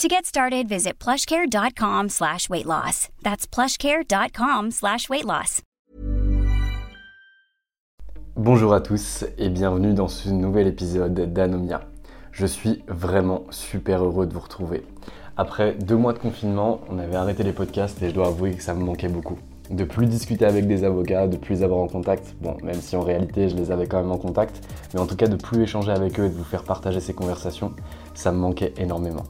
To get started, visit plushcare.com slash weight loss. That's plushcare.com slash weight loss. Bonjour à tous et bienvenue dans ce nouvel épisode d'Anomia. Je suis vraiment super heureux de vous retrouver. Après deux mois de confinement, on avait arrêté les podcasts et je dois avouer que ça me manquait beaucoup. De plus discuter avec des avocats, de plus les avoir en contact, bon, même si en réalité je les avais quand même en contact, mais en tout cas de plus échanger avec eux et de vous faire partager ces conversations, ça me manquait énormément.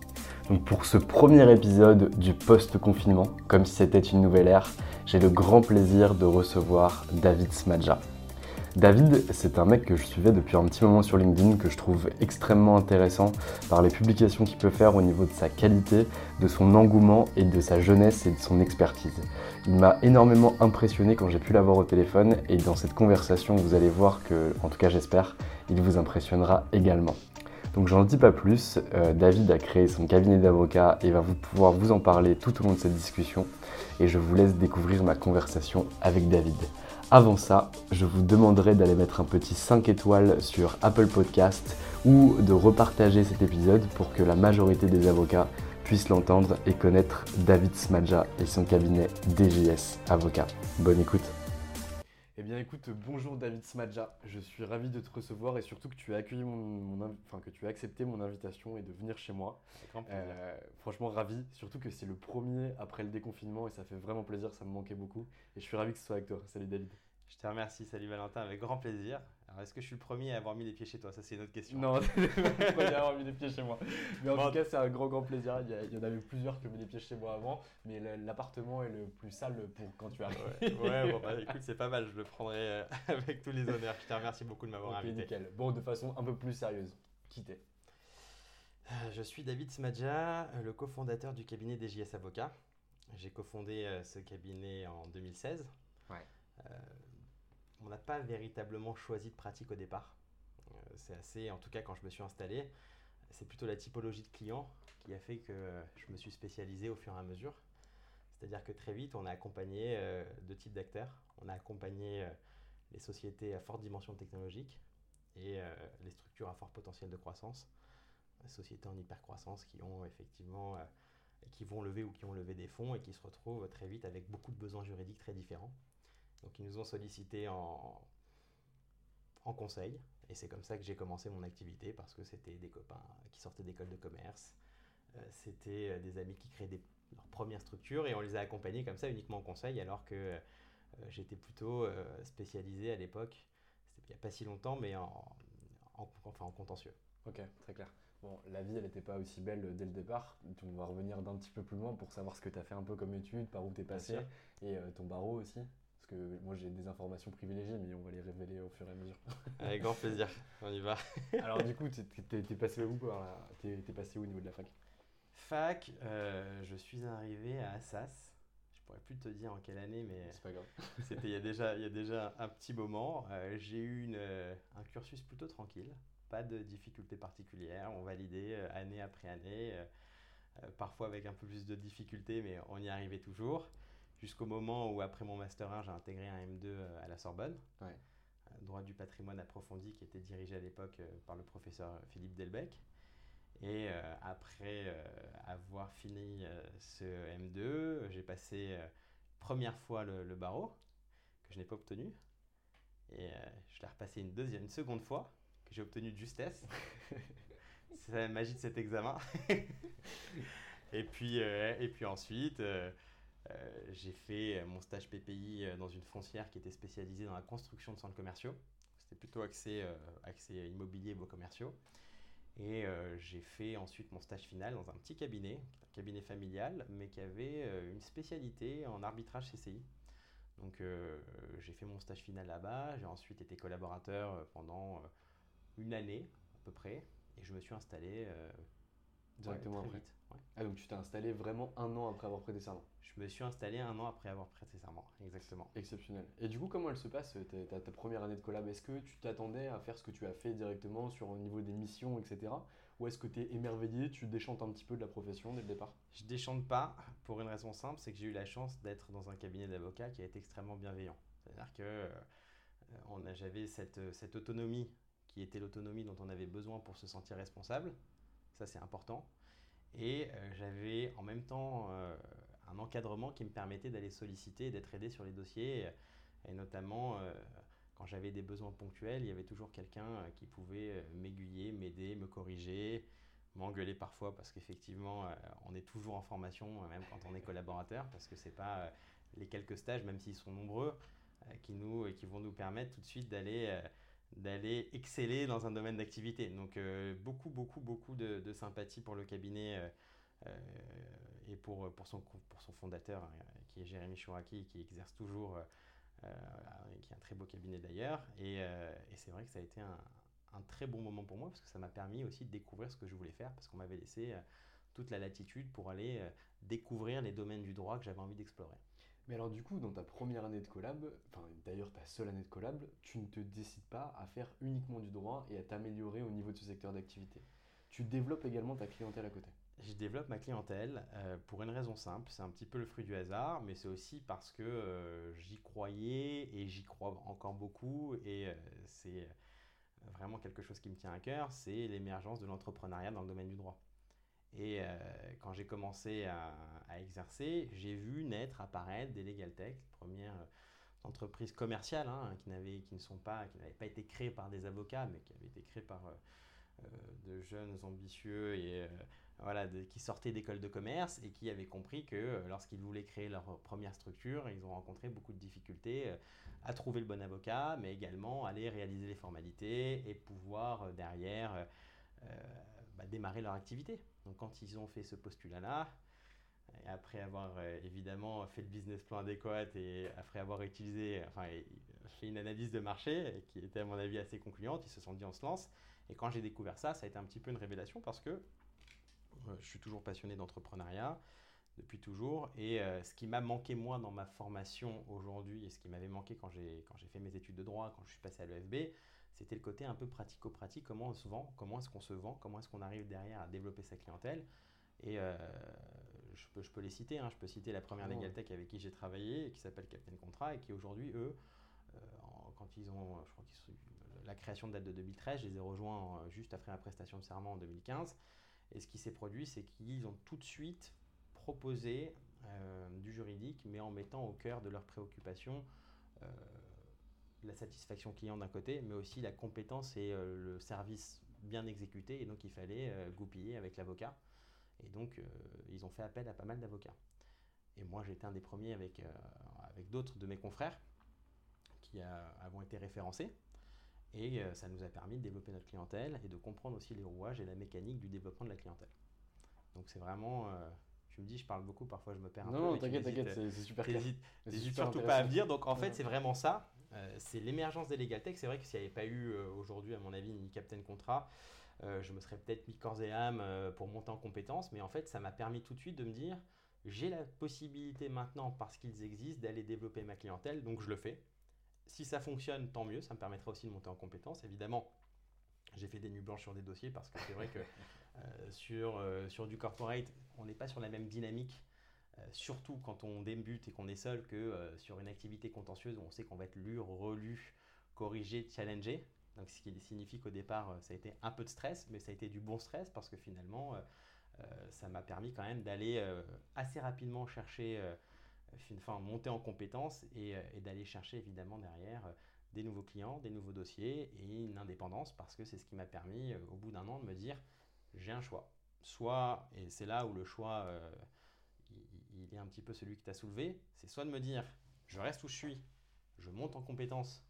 Pour ce premier épisode du post-confinement, comme si c'était une nouvelle ère, j'ai le grand plaisir de recevoir David Smadja. David, c'est un mec que je suivais depuis un petit moment sur LinkedIn, que je trouve extrêmement intéressant par les publications qu'il peut faire au niveau de sa qualité, de son engouement et de sa jeunesse et de son expertise. Il m'a énormément impressionné quand j'ai pu l'avoir au téléphone et dans cette conversation, vous allez voir que, en tout cas j'espère, il vous impressionnera également. Donc j'en dis pas plus, euh, David a créé son cabinet d'avocats et va pouvoir vous en parler tout au long de cette discussion et je vous laisse découvrir ma conversation avec David. Avant ça, je vous demanderai d'aller mettre un petit 5 étoiles sur Apple Podcast ou de repartager cet épisode pour que la majorité des avocats puissent l'entendre et connaître David Smadja et son cabinet DGS Avocat. Bonne écoute. Eh bien écoute, bonjour David Smadja, je suis ravi de te recevoir et surtout que tu as accueilli mon, enfin, que tu as accepté mon invitation et de venir chez moi. Euh, franchement ravi, surtout que c'est le premier après le déconfinement et ça fait vraiment plaisir, ça me manquait beaucoup et je suis ravi que ce soit avec toi. Salut David. Je te remercie, salut Valentin, avec grand plaisir. Alors, est-ce que je suis le premier à avoir mis les pieds chez toi? Ça, c'est une autre question. Non, je suis le premier à avoir mis les pieds chez moi. Mais en tout cas, c'est un grand, grand plaisir. Il y, en avait plusieurs qui ont mis les pieds chez moi avant, mais l'appartement est le plus sale pour quand tu arrives. Ouais, bon, bah, écoute, c'est pas mal. Je le prendrai euh, avec tous les honneurs. Je te remercie beaucoup de m'avoir invité. Nickel. Bon, de façon un peu plus sérieuse, qui t'es euh, Je suis David Smadja, le cofondateur du cabinet DJS Avocat. J'ai cofondé euh, ce cabinet en 2016. Ouais on n'a pas véritablement choisi de pratique au départ. Euh, c'est assez, en tout cas quand je me suis installé, c'est plutôt la typologie de clients qui a fait que je me suis spécialisé au fur et à mesure. C'est-à-dire que très vite, on a accompagné euh, deux types d'acteurs. On a accompagné euh, les sociétés à forte dimension technologique et les structures à fort potentiel de croissance, sociétés en hypercroissance qui ont effectivement qui vont lever ou qui ont levé des fonds et qui se retrouvent très vite avec beaucoup de besoins juridiques très différents. Donc ils nous ont sollicité en, en conseil. Et c'est comme ça que j'ai commencé mon activité parce que c'était des copains qui sortaient d'école de commerce. Euh, c'était euh, des amis qui créaient des, leurs premières structures et on les a accompagnés comme ça uniquement en conseil alors que euh, j'étais plutôt spécialisé à l'époque, il n'y a pas si longtemps, mais en, enfin, en contentieux. Ok, très clair. Bon, la vie, elle n'était pas aussi belle dès le départ. On va revenir d'un petit peu plus loin pour savoir ce que tu as fait un peu comme étude, par où tu es passé, et ton barreau aussi. Parce que moi j'ai des informations privilégiées, mais on va les révéler au fur et à mesure. Avec grand plaisir, on y va. Alors du coup, t'es passé où T'es passé où au niveau de la fac? Fac, euh, je suis arrivé à Assas. Je pourrais plus te dire en quelle année, mais c'est pas grave. C'était il y a déjà, il y a déjà un petit moment. Euh, j'ai eu une, euh, un cursus plutôt tranquille, pas de difficultés particulières. On validait année après année, parfois avec un peu plus de difficultés, mais on y arrivait toujours jusqu'au moment où, après mon Master 1, j'ai intégré un M2 euh, à la Sorbonne, euh, droit du patrimoine approfondi, qui était dirigé à l'époque euh, par le professeur Philippe Delbecq. Et après avoir fini ce M2, j'ai passé première fois le, barreau, que je n'ai pas obtenu. Et je l'ai repassé une, deuxième, une seconde fois, que j'ai obtenu de justesse. C'est la magie de cet examen. et, puis, et puis ensuite, j'ai fait mon stage PPI dans une foncière qui était spécialisée dans la construction de centres commerciaux. C'était plutôt axé, accès immobilier et beaux commerciaux. Et euh, j'ai fait ensuite mon stage final dans un petit cabinet, un cabinet familial, mais qui avait euh, une spécialité en arbitrage CCI. Donc euh, j'ai fait mon stage final là-bas, j'ai ensuite été collaborateur pendant une année à peu près, et je me suis installé directement après. Ah donc tu t'es installé vraiment un an après avoir prêté serment Je me suis installé un an après avoir prêté serment, exactement. Exceptionnel. Et du coup, comment elle se passe ta, ta première année de collab? Est-ce que tu t'attendais à faire ce que tu as fait directement sur au niveau des missions, etc. Ou est-ce que tu es émerveillé, tu déchantes un petit peu de la profession dès le départ? Je déchante pas pour une raison simple, c'est que j'ai eu la chance d'être dans un cabinet d'avocats qui a été extrêmement bienveillant. C'est-à-dire que euh, j'avais cette, cette autonomie qui était l'autonomie dont on avait besoin pour se sentir responsable. Ça, c'est important. Et euh, j'avais en même temps euh, un encadrement qui me permettait d'aller solliciter d'être aidé sur les dossiers. Et, notamment, euh, quand j'avais des besoins ponctuels, il y avait toujours quelqu'un qui pouvait m'aiguiller, m'aider, me corriger, m'engueuler parfois parce qu'effectivement, on est toujours en formation, même quand on est collaborateur, parce que ce n'est pas les quelques stages, même s'ils sont nombreux, qui, nous, qui vont nous permettre tout de suite d'aller d'aller exceller dans un domaine d'activité. Donc euh, beaucoup, beaucoup, beaucoup de, sympathie pour le cabinet euh, euh, et pour, pour, son, pour son fondateur, qui est Jérémy Chouraki, qui exerce toujours, qui est un très beau cabinet d'ailleurs. Et, c'est vrai que ça a été un, un, très bon moment pour moi, parce que ça m'a permis aussi de découvrir ce que je voulais faire, parce qu'on m'avait laissé toute la latitude pour aller découvrir les domaines du droit que j'avais envie d'explorer. Mais alors du coup, dans ta première année de collab, enfin d'ailleurs ta seule année de collab, tu ne te décides pas à faire uniquement du droit et à t'améliorer au niveau de ce secteur d'activité. Tu développes également ta clientèle à côté. Je développe ma clientèle euh, pour une raison simple, c'est un petit peu le fruit du hasard, mais c'est aussi parce que euh, j'y croyais et j'y crois encore beaucoup et euh, c'est vraiment quelque chose qui me tient à cœur, c'est l'émergence de l'entrepreneuriat dans le domaine du droit. Et euh, quand j'ai commencé à, exercer, j'ai vu naître, apparaître des Legal Tech, premières entreprises commerciales hein, qui, n'avaient pas été créées par des avocats, mais qui avaient été créées par euh, euh, de jeunes ambitieux qui sortaient d'écoles de commerce et qui avaient compris que lorsqu'ils voulaient créer leur première structure, ils ont rencontré beaucoup de difficultés à trouver le bon avocat, mais également aller réaliser les formalités et pouvoir derrière bah, démarrer leur activité. Donc quand ils ont fait ce postulat-là, après avoir euh, évidemment fait le business plan adéquat et après avoir utilisé, enfin, fait une analyse de marché qui était à mon avis assez concluante, ils se sont dit on se lance. Et quand j'ai découvert ça, ça a été un petit peu une révélation parce que euh, je suis toujours passionné d'entrepreneuriat depuis toujours. Et euh, ce qui m'a manqué moi dans ma formation aujourd'hui et ce qui m'avait manqué quand j'ai fait mes études de droit, quand je suis passé à l'EFB, c'était le côté un peu pratico-pratique, comment on se vend, comment est-ce qu'on se vend, comment est-ce qu'on arrive derrière à développer sa clientèle. Et euh, je, peux, je peux les citer, hein. je peux citer la première Legal Tech avec qui j'ai travaillé, qui s'appelle Captain Contrat, et qui aujourd'hui, eux, euh, quand ils ont, je crois qu'ils sont, la création date de 2013, je les ai rejoints euh, juste après la prestation de serment en 2015. Et ce qui s'est produit, c'est qu'ils ont tout de suite proposé du juridique, mais en mettant au cœur de leurs préoccupations la satisfaction client d'un côté, mais aussi la compétence et euh, le service bien exécuté. Et donc, il fallait euh, goupiller avec l'avocat. Et donc, euh, ils ont fait appel à pas mal d'avocats. Et moi, j'étais un des premiers avec, avec d'autres de mes confrères qui avons été référencés. Et ça nous a permis de développer notre clientèle et de comprendre aussi les rouages et la mécanique du développement de la clientèle. Donc, c'est vraiment tu me dis, je parle beaucoup, parfois je me perds un peu. Non, t'inquiète, t'inquiète, c'est super clair. Surtout pas à me dire. Donc en fait, c'est vraiment ça. Euh, c'est l'émergence des Legal Tech. C'est vrai que s'il n'y avait pas eu euh, aujourd'hui, à mon avis, ni Captain Contrat, euh, je me serais peut-être mis corps et âme pour monter en compétences. Mais en fait, ça m'a permis tout de suite de me dire, j'ai la possibilité maintenant, parce qu'ils existent, d'aller développer ma clientèle. Donc je le fais. Si ça fonctionne, tant mieux. Ça me permettra aussi de monter en compétences. Évidemment, j'ai fait des nuits blanches sur des dossiers parce que c'est vrai que sur, sur du corporate, on n'est pas sur la même dynamique. Euh, surtout quand on débute et qu'on est seul, que euh, sur une activité contentieuse où on sait qu'on va être lu, relu, corrigé, challengé. Donc, ce qui signifie qu'au départ, ça a été un peu de stress, mais ça a été du bon stress parce que finalement, ça m'a permis quand même d'aller assez rapidement chercher, enfin, monter en compétences et d'aller chercher évidemment derrière des nouveaux clients, des nouveaux dossiers et une indépendance parce que c'est ce qui m'a permis au bout d'un an de me dire j'ai un choix. Soit, et c'est là où le choix, il, est un petit peu celui que tu as soulevé, c'est soit de me dire je reste où je suis, je monte en compétences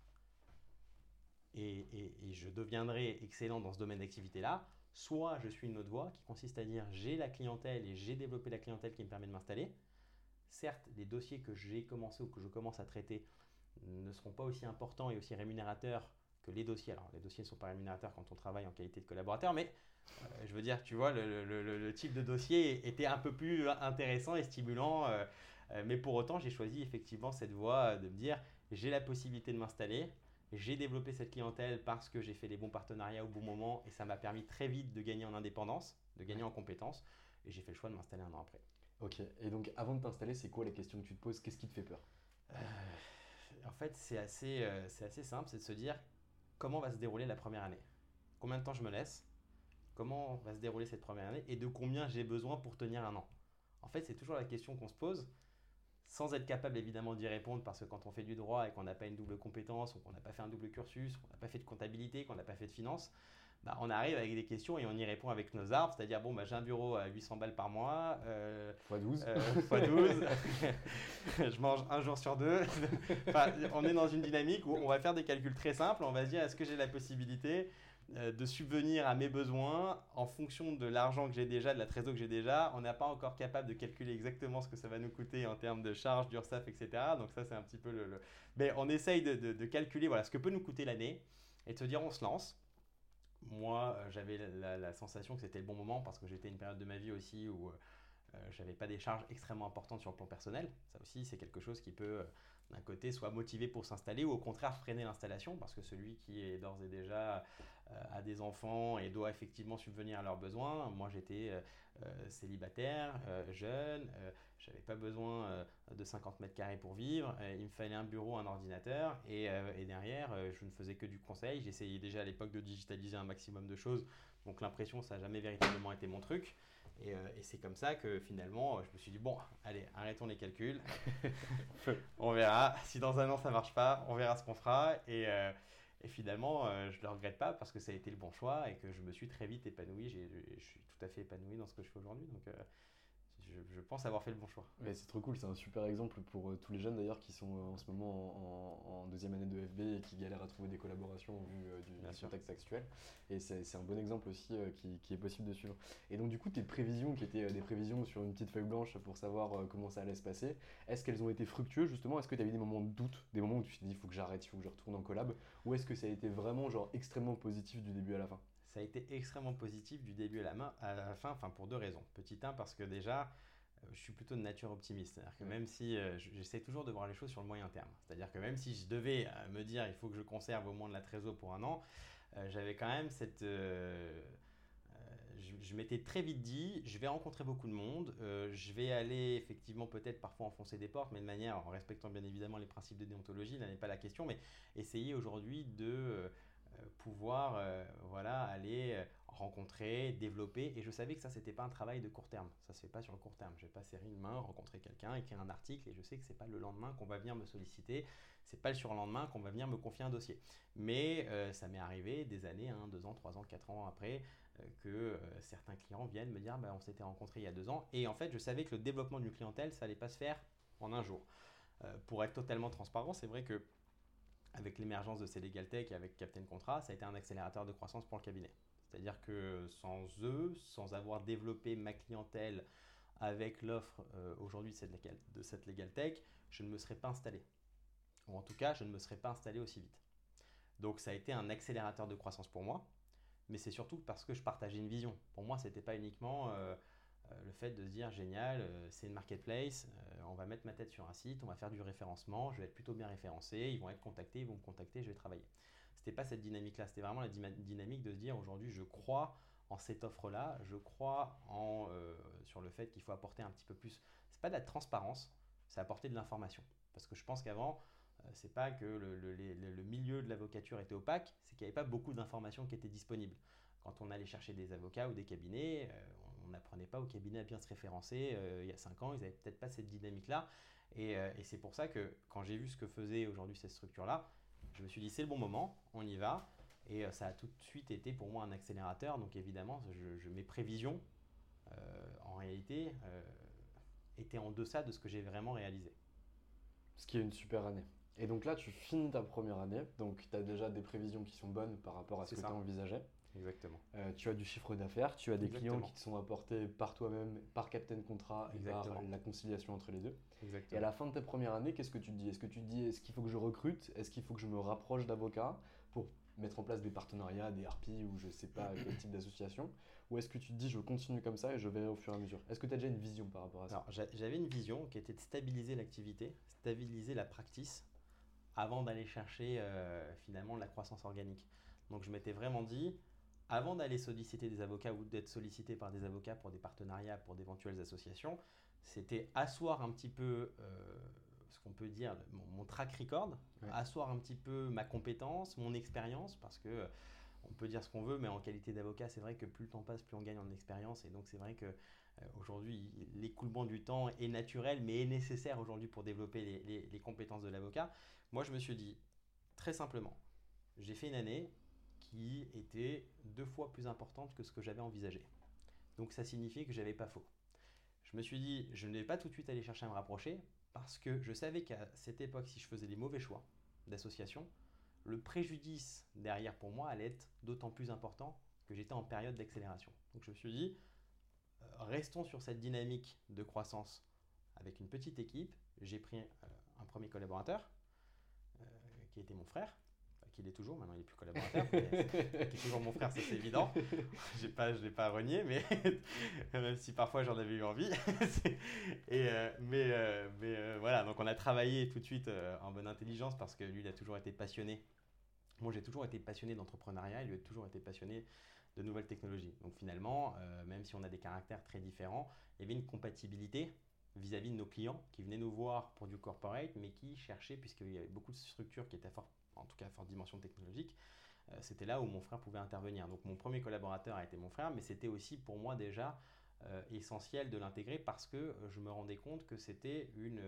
et, je deviendrai excellent dans ce domaine d'activité-là, soit je suis une autre voie qui consiste à dire j'ai la clientèle et j'ai développé la clientèle qui me permet de m'installer. Certes, les dossiers que j'ai commencé ou que je commence à traiter ne seront pas aussi importants et aussi rémunérateurs que les dossiers. Alors, les dossiers ne sont pas rémunérateurs quand on travaille en qualité de collaborateur, mais je veux dire, tu vois, le, type de dossier était un peu plus intéressant et stimulant. Euh, euh, mais pour autant, j'ai choisi effectivement cette voie de me dire j'ai la possibilité de m'installer. J'ai développé cette clientèle parce que j'ai fait les bons partenariats au bon moment et ça m'a permis très vite de gagner en indépendance, de gagner en compétences. Et j'ai fait le choix de m'installer un an après. Ok, et donc avant de t'installer, c'est quoi les questions que tu te poses? Qu'est-ce qui te fait peur? En fait, c'est assez, c'est assez simple c'est de se dire comment va se dérouler la première année? Combien de temps je me laisse? Comment va se dérouler cette première année Et de combien j'ai besoin pour tenir un an En fait, c'est toujours la question qu'on se pose sans être capable évidemment d'y répondre parce que quand on fait du droit et qu'on n'a pas une double compétence ou qu'on n'a pas fait un double cursus, qu'on n'a pas fait de comptabilité, qu'on n'a pas fait de finance, bah, on arrive avec des questions et on y répond avec nos arbres, c'est-à-dire bon bah, j'ai un bureau à 800 balles par mois, euh, x 12, euh, 12. je mange un jour sur deux. on est dans une dynamique où on va faire des calculs très simples, on va se dire est-ce que j'ai la possibilité euh, de subvenir à mes besoins en fonction de l'argent que j'ai déjà, de la trésor que j'ai déjà. On n'est pas encore capable de calculer exactement ce que ça va nous coûter en termes de charges, d'URSAF, etc. Donc ça, c'est un petit peu le... Mais on essaye de, calculer voilà, ce que peut nous coûter l'année et de se dire on se lance. Moi, euh, j'avais la, sensation que c'était le bon moment parce que j'étais une période de ma vie aussi où euh, j'avais pas des charges extrêmement importantes sur le plan personnel. Ça aussi, c'est quelque chose qui peut d'un côté soit motivé pour s'installer ou au contraire freiner l'installation parce que celui qui est d'ores et déjà euh, a des enfants et doit effectivement subvenir à leurs besoins. Moi j'étais euh, euh, célibataire, jeune, j'avais pas besoin de 50 mètres carrés pour vivre, il me fallait un bureau, un ordinateur et, et derrière je ne faisais que du conseil. J'essayais déjà à l'époque de digitaliser un maximum de choses donc l'impression ça n'a jamais véritablement été mon truc. Et, et c'est comme ça que finalement, je me suis dit, bon, allez, arrêtons les calculs. on verra. Si dans un an ça marche pas, on verra ce qu'on fera. Et, et finalement, euh, je ne le regrette pas parce que ça a été le bon choix et que je me suis très vite épanoui. Je suis tout à fait épanoui dans ce que je fais aujourd'hui. Donc, euh, je, pense avoir fait le bon choix. Mais c'est trop cool, c'est un super exemple pour euh, tous les jeunes d'ailleurs qui sont en ce moment en, deuxième année de FB et qui galèrent à trouver des collaborations au vu du, contexte actuel. Et c'est un bon exemple aussi qui, qui, est possible de suivre. Et donc du coup, tes prévisions qui étaient des prévisions sur une petite feuille blanche pour savoir comment ça allait se passer, est-ce qu'elles ont été fructueuses justement? Est-ce que tu as eu des moments de doute, des moments où tu t'es dit il faut que j'arrête, il faut que je retourne en collab? Ou est-ce que ça a été vraiment genre extrêmement positif du début à la fin? Ça a été extrêmement positif du début à la, main, à la fin, enfin pour deux raisons. Petit 1 parce que déjà, euh, je suis plutôt de nature optimiste. C'est-à-dire que même si euh, j'essaie toujours de voir les choses sur le moyen terme, c'est-à-dire que même si je devais euh, me dire il faut que je conserve au moins de la trésor pour un an, j'avais quand même cette je, m'étais très vite dit, je vais rencontrer beaucoup de monde, je vais aller effectivement peut-être parfois enfoncer des portes, mais de manière en respectant bien évidemment les principes de déontologie, là n'est pas la question, mais essayer aujourd'hui de pouvoir euh, voilà, aller rencontrer, développer, et je savais que ça c'était pas un travail de court terme, ça se fait pas sur le court terme, je vais pas serrer une main, rencontrer quelqu'un, écrire un article, et je sais que c'est pas le lendemain qu'on va venir me solliciter, c'est pas le surlendemain qu'on va venir me confier un dossier. Mais ça m'est arrivé des années, 1, 2 ans, 3 ans, 4 ans après, euh, que euh, certains clients viennent me dire bah, on s'était rencontrés il y a deux ans. Et en fait je savais que le développement d'une clientèle ça allait pas se faire en un jour. Euh, pour être totalement transparent, c'est vrai que avec l'émergence de ces Legal Tech et avec Captain Contrat, ça a été un accélérateur de croissance pour le cabinet. C'est-à-dire que sans eux, sans avoir développé ma clientèle avec l'offre aujourd'hui de cette Legal Tech, je ne me serais pas installé. Ou en tout cas, je ne me serais pas installé aussi vite. Donc ça a été un accélérateur de croissance pour moi mais c'est surtout parce que je partageais une vision. Pour moi, ce n'était pas uniquement euh, euh, le fait de se dire génial, euh, c'est une marketplace, on va mettre ma tête sur un site, on va faire du référencement, je vais être plutôt bien référencé, ils vont être contactés, ils vont me contacter, je vais travailler. C'était pas cette dynamique-là, c'était vraiment la dynamique de se dire aujourd'hui, je crois en cette offre-là, je crois en, sur le fait qu'il faut apporter un petit peu plus. C'est pas de la transparence, c'est apporter de l'information. Parce que je pense qu'avant, c'est pas que le, milieu de l'avocature était opaque, c'est qu'il n'y avait pas beaucoup d'informations qui étaient disponibles. Quand on allait chercher des avocats ou des cabinets, on n'apprenait pas au cabinet à bien se référencer. il y a 5 ans, ils n'avaient peut-être pas cette dynamique-là. Et, et c'est pour ça que quand j'ai vu ce que faisait aujourd'hui cette structure-là, je me suis dit c'est le bon moment, on y va. Et ça a tout de suite été pour moi un accélérateur. Donc évidemment, je, mes prévisions, en réalité, étaient en deçà de ce que j'ai vraiment réalisé. Ce qui est une super année. Et donc là, tu finis ta première année, donc tu as déjà des prévisions qui sont bonnes par rapport à ce que tu envisageais. Exactement. Euh, tu as du chiffre d'affaires, tu as des clients qui te sont apportés par toi-même, par Captain Contrat et par la conciliation entre les deux. Exactement. Et à la fin de ta première année, qu'est-ce que tu te dis? Est-ce que tu te dis est-ce qu'il faut que je recrute? Est-ce qu'il faut que je me rapproche d'avocats pour mettre en place des partenariats, des harpies ou je sais pas quel type d'association? Ou est-ce que tu te dis je continue comme ça et je verrai au fur et à mesure? Est-ce que tu as déjà une vision par rapport à ça? J'avais une vision qui était de stabiliser l'activité, stabiliser la practice avant d'aller chercher euh, finalement la croissance organique. Donc je m'étais vraiment dit, avant d'aller solliciter des avocats ou d'être sollicité par des avocats pour des partenariats, pour d'éventuelles associations, c'était asseoir un petit peu euh, ce qu'on peut dire mon, track record, asseoir un petit peu ma compétence, mon expérience, parce que on peut dire ce qu'on veut, mais en qualité d'avocat, c'est vrai que plus le temps passe, plus on gagne en expérience, et donc c'est vrai que euh, aujourd'hui, l'écoulement du temps est naturel, mais est nécessaire aujourd'hui pour développer les, compétences de l'avocat. Moi, je me suis dit, très simplement, j'ai fait une année était deux fois plus importante que ce que j'avais envisagé. Donc ça signifiait que j'avais pas faux. Je me suis dit, je ne vais pas tout de suite aller chercher à me rapprocher, parce que je savais qu'à cette époque, si je faisais les mauvais choix d'association, le préjudice derrière pour moi allait être d'autant plus important que j'étais en période d'accélération. Donc je me suis dit, restons sur cette dynamique de croissance avec une petite équipe. J'ai pris euh, un premier collaborateur, euh, qui était mon frère, qui l'est toujours, maintenant il n'est plus collaborateur, qui est toujours mon frère, ça c'est évident. Pas, je ne l'ai pas renié, mais même si parfois j'en avais eu envie. Et, euh, mais mais voilà, donc on a travaillé tout de suite en bonne intelligence parce que lui, il a toujours été passionné. Moi, j'ai toujours été passionné d'entrepreneuriat, il lui a toujours été passionné de nouvelles technologies. Donc finalement, euh, même si on a des caractères très différents, il y avait une compatibilité vis-à-vis de nos clients qui venaient nous voir pour du corporate, mais qui cherchaient, puisqu'il y avait beaucoup de structures qui étaient fort, en tout cas forte dimension technologique, euh, c'était là où mon frère pouvait intervenir. Donc mon premier collaborateur a été mon frère, mais c'était aussi pour moi déjà euh, essentiel de l'intégrer parce que je me rendais compte que c'était une...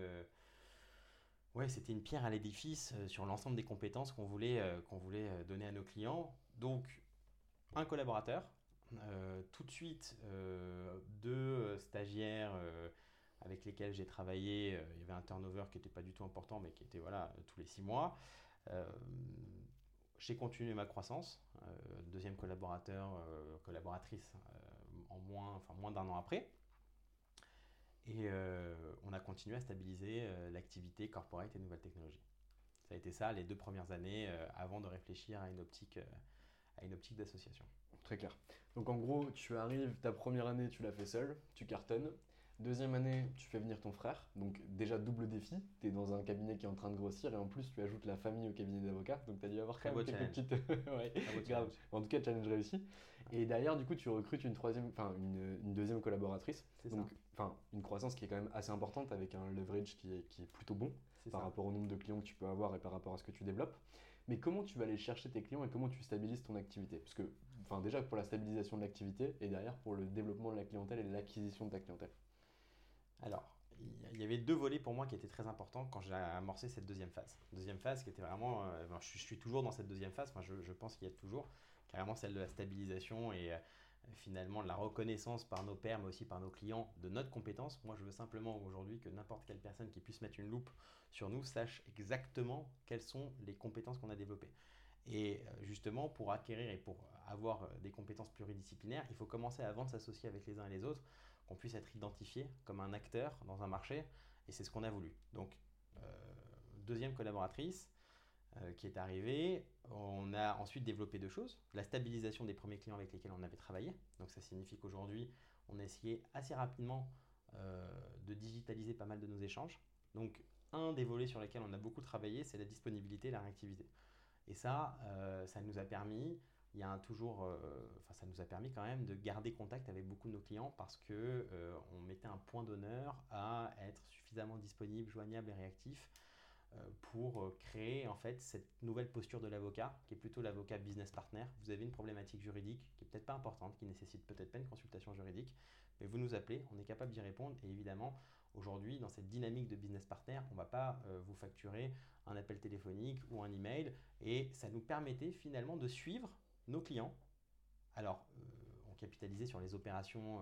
Ouais, c'était une pierre à l'édifice sur l'ensemble des compétences qu'on voulait, qu'on voulait donner à nos clients. Donc, un collaborateur, euh, tout de suite euh, deux euh, stagiaires avec lesquels j'ai travaillé. il y avait un turnover qui n'était pas du tout important, mais qui était voilà, tous les six mois. J'ai continué ma croissance. deuxième collaborateur, collaboratrice en moins, enfin, moins d'un an après. Et on a continué à stabiliser l'activité corporate et nouvelles technologies. Ça a été ça les deux premières années avant de réfléchir à une optique à une optique d'association. Très clair. Donc en gros, tu arrives, ta première année, tu l'as fait seul, tu cartonnes. Deuxième année, tu fais venir ton frère, donc déjà double défi, tu es dans un cabinet qui est en train de grossir et en plus tu ajoutes la famille au cabinet d'avocats, donc tu as dû avoir quand même quelques petites... ouais, grave. En tout cas, challenge réussi. Et derrière, du coup, tu recrutes une, troisième, enfin, une, deuxième collaboratrice, donc enfin, une croissance qui est quand même assez importante avec un leverage qui est, qui est plutôt bon par rapport au nombre de clients que tu peux avoir et par rapport à ce que tu développes. Mais comment tu vas aller chercher tes clients et comment tu stabilises ton activité? Parce que, enfin, déjà pour la stabilisation de l'activité et derrière pour le développement de la clientèle et l'acquisition de ta clientèle. Alors, il y avait deux volets pour moi qui étaient très importants quand j'ai amorcé cette deuxième phase. Deuxième phase qui était vraiment, euh, je, suis toujours dans cette deuxième phase, je, pense qu'il y a toujours, carrément celle de la stabilisation et euh, finalement la reconnaissance par nos pairs, mais aussi par nos clients de notre compétence. Moi, je veux simplement aujourd'hui que n'importe quelle personne qui puisse mettre une loupe sur nous sache exactement quelles sont les compétences qu'on a développées. Et euh, justement, pour acquérir et pour avoir des compétences pluridisciplinaires, il faut commencer avant de s'associer avec les uns et les autres, qu'on puisse être identifié comme un acteur dans un marché, et c'est ce qu'on a voulu. Donc, euh, deuxième collaboratrice qui est arrivée, on a ensuite développé deux choses. La stabilisation des premiers clients avec lesquels on avait travaillé. Donc, ça signifie qu'aujourd'hui, on a essayé assez rapidement de digitaliser pas mal de nos échanges. Donc, un des volets sur lesquels on a beaucoup travaillé, c'est la disponibilité et la réactivité. Et ça, euh, ça nous a permis, il y a toujours, euh, ça nous a permis quand même de garder contact avec beaucoup de nos clients parce que euh, on mettait un point d'honneur à être suffisamment disponible, joignable et réactif pour créer en fait cette nouvelle posture de l'avocat, qui est plutôt l'avocat business partner. Vous avez une problématique juridique qui est peut-être pas importante, qui nécessite peut-être pas une consultation juridique, mais vous nous appelez, on est capable d'y répondre. Et évidemment, aujourd'hui, dans cette dynamique de business partner, on ne va pas vous facturer un appel téléphonique ou un email, et ça nous permettait finalement de suivre nos clients. Alors, on capitalisait sur les opérations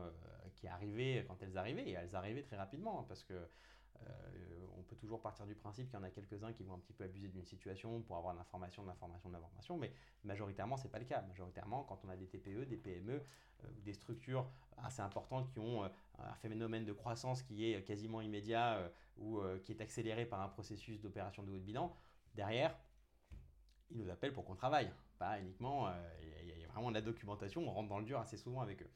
qui arrivaient quand elles arrivaient, et elles arrivaient très rapidement, hein, parce que euh, on peut toujours partir du principe qu'il y en a quelques-uns qui vont un petit peu abuser d'une situation pour avoir de l'information, de l'information, de l'information, mais majoritairement, ce n'est pas le cas. Majoritairement, quand on a des TPE, des PME, euh, des structures assez importantes qui ont euh, un phénomène de croissance qui est quasiment immédiat ou qui est accéléré par un processus d'opération de haut de bilan, derrière, ils nous appellent pour qu'on travaille. Pas uniquement, il y, a vraiment de la documentation, on rentre dans le dur assez souvent avec eux.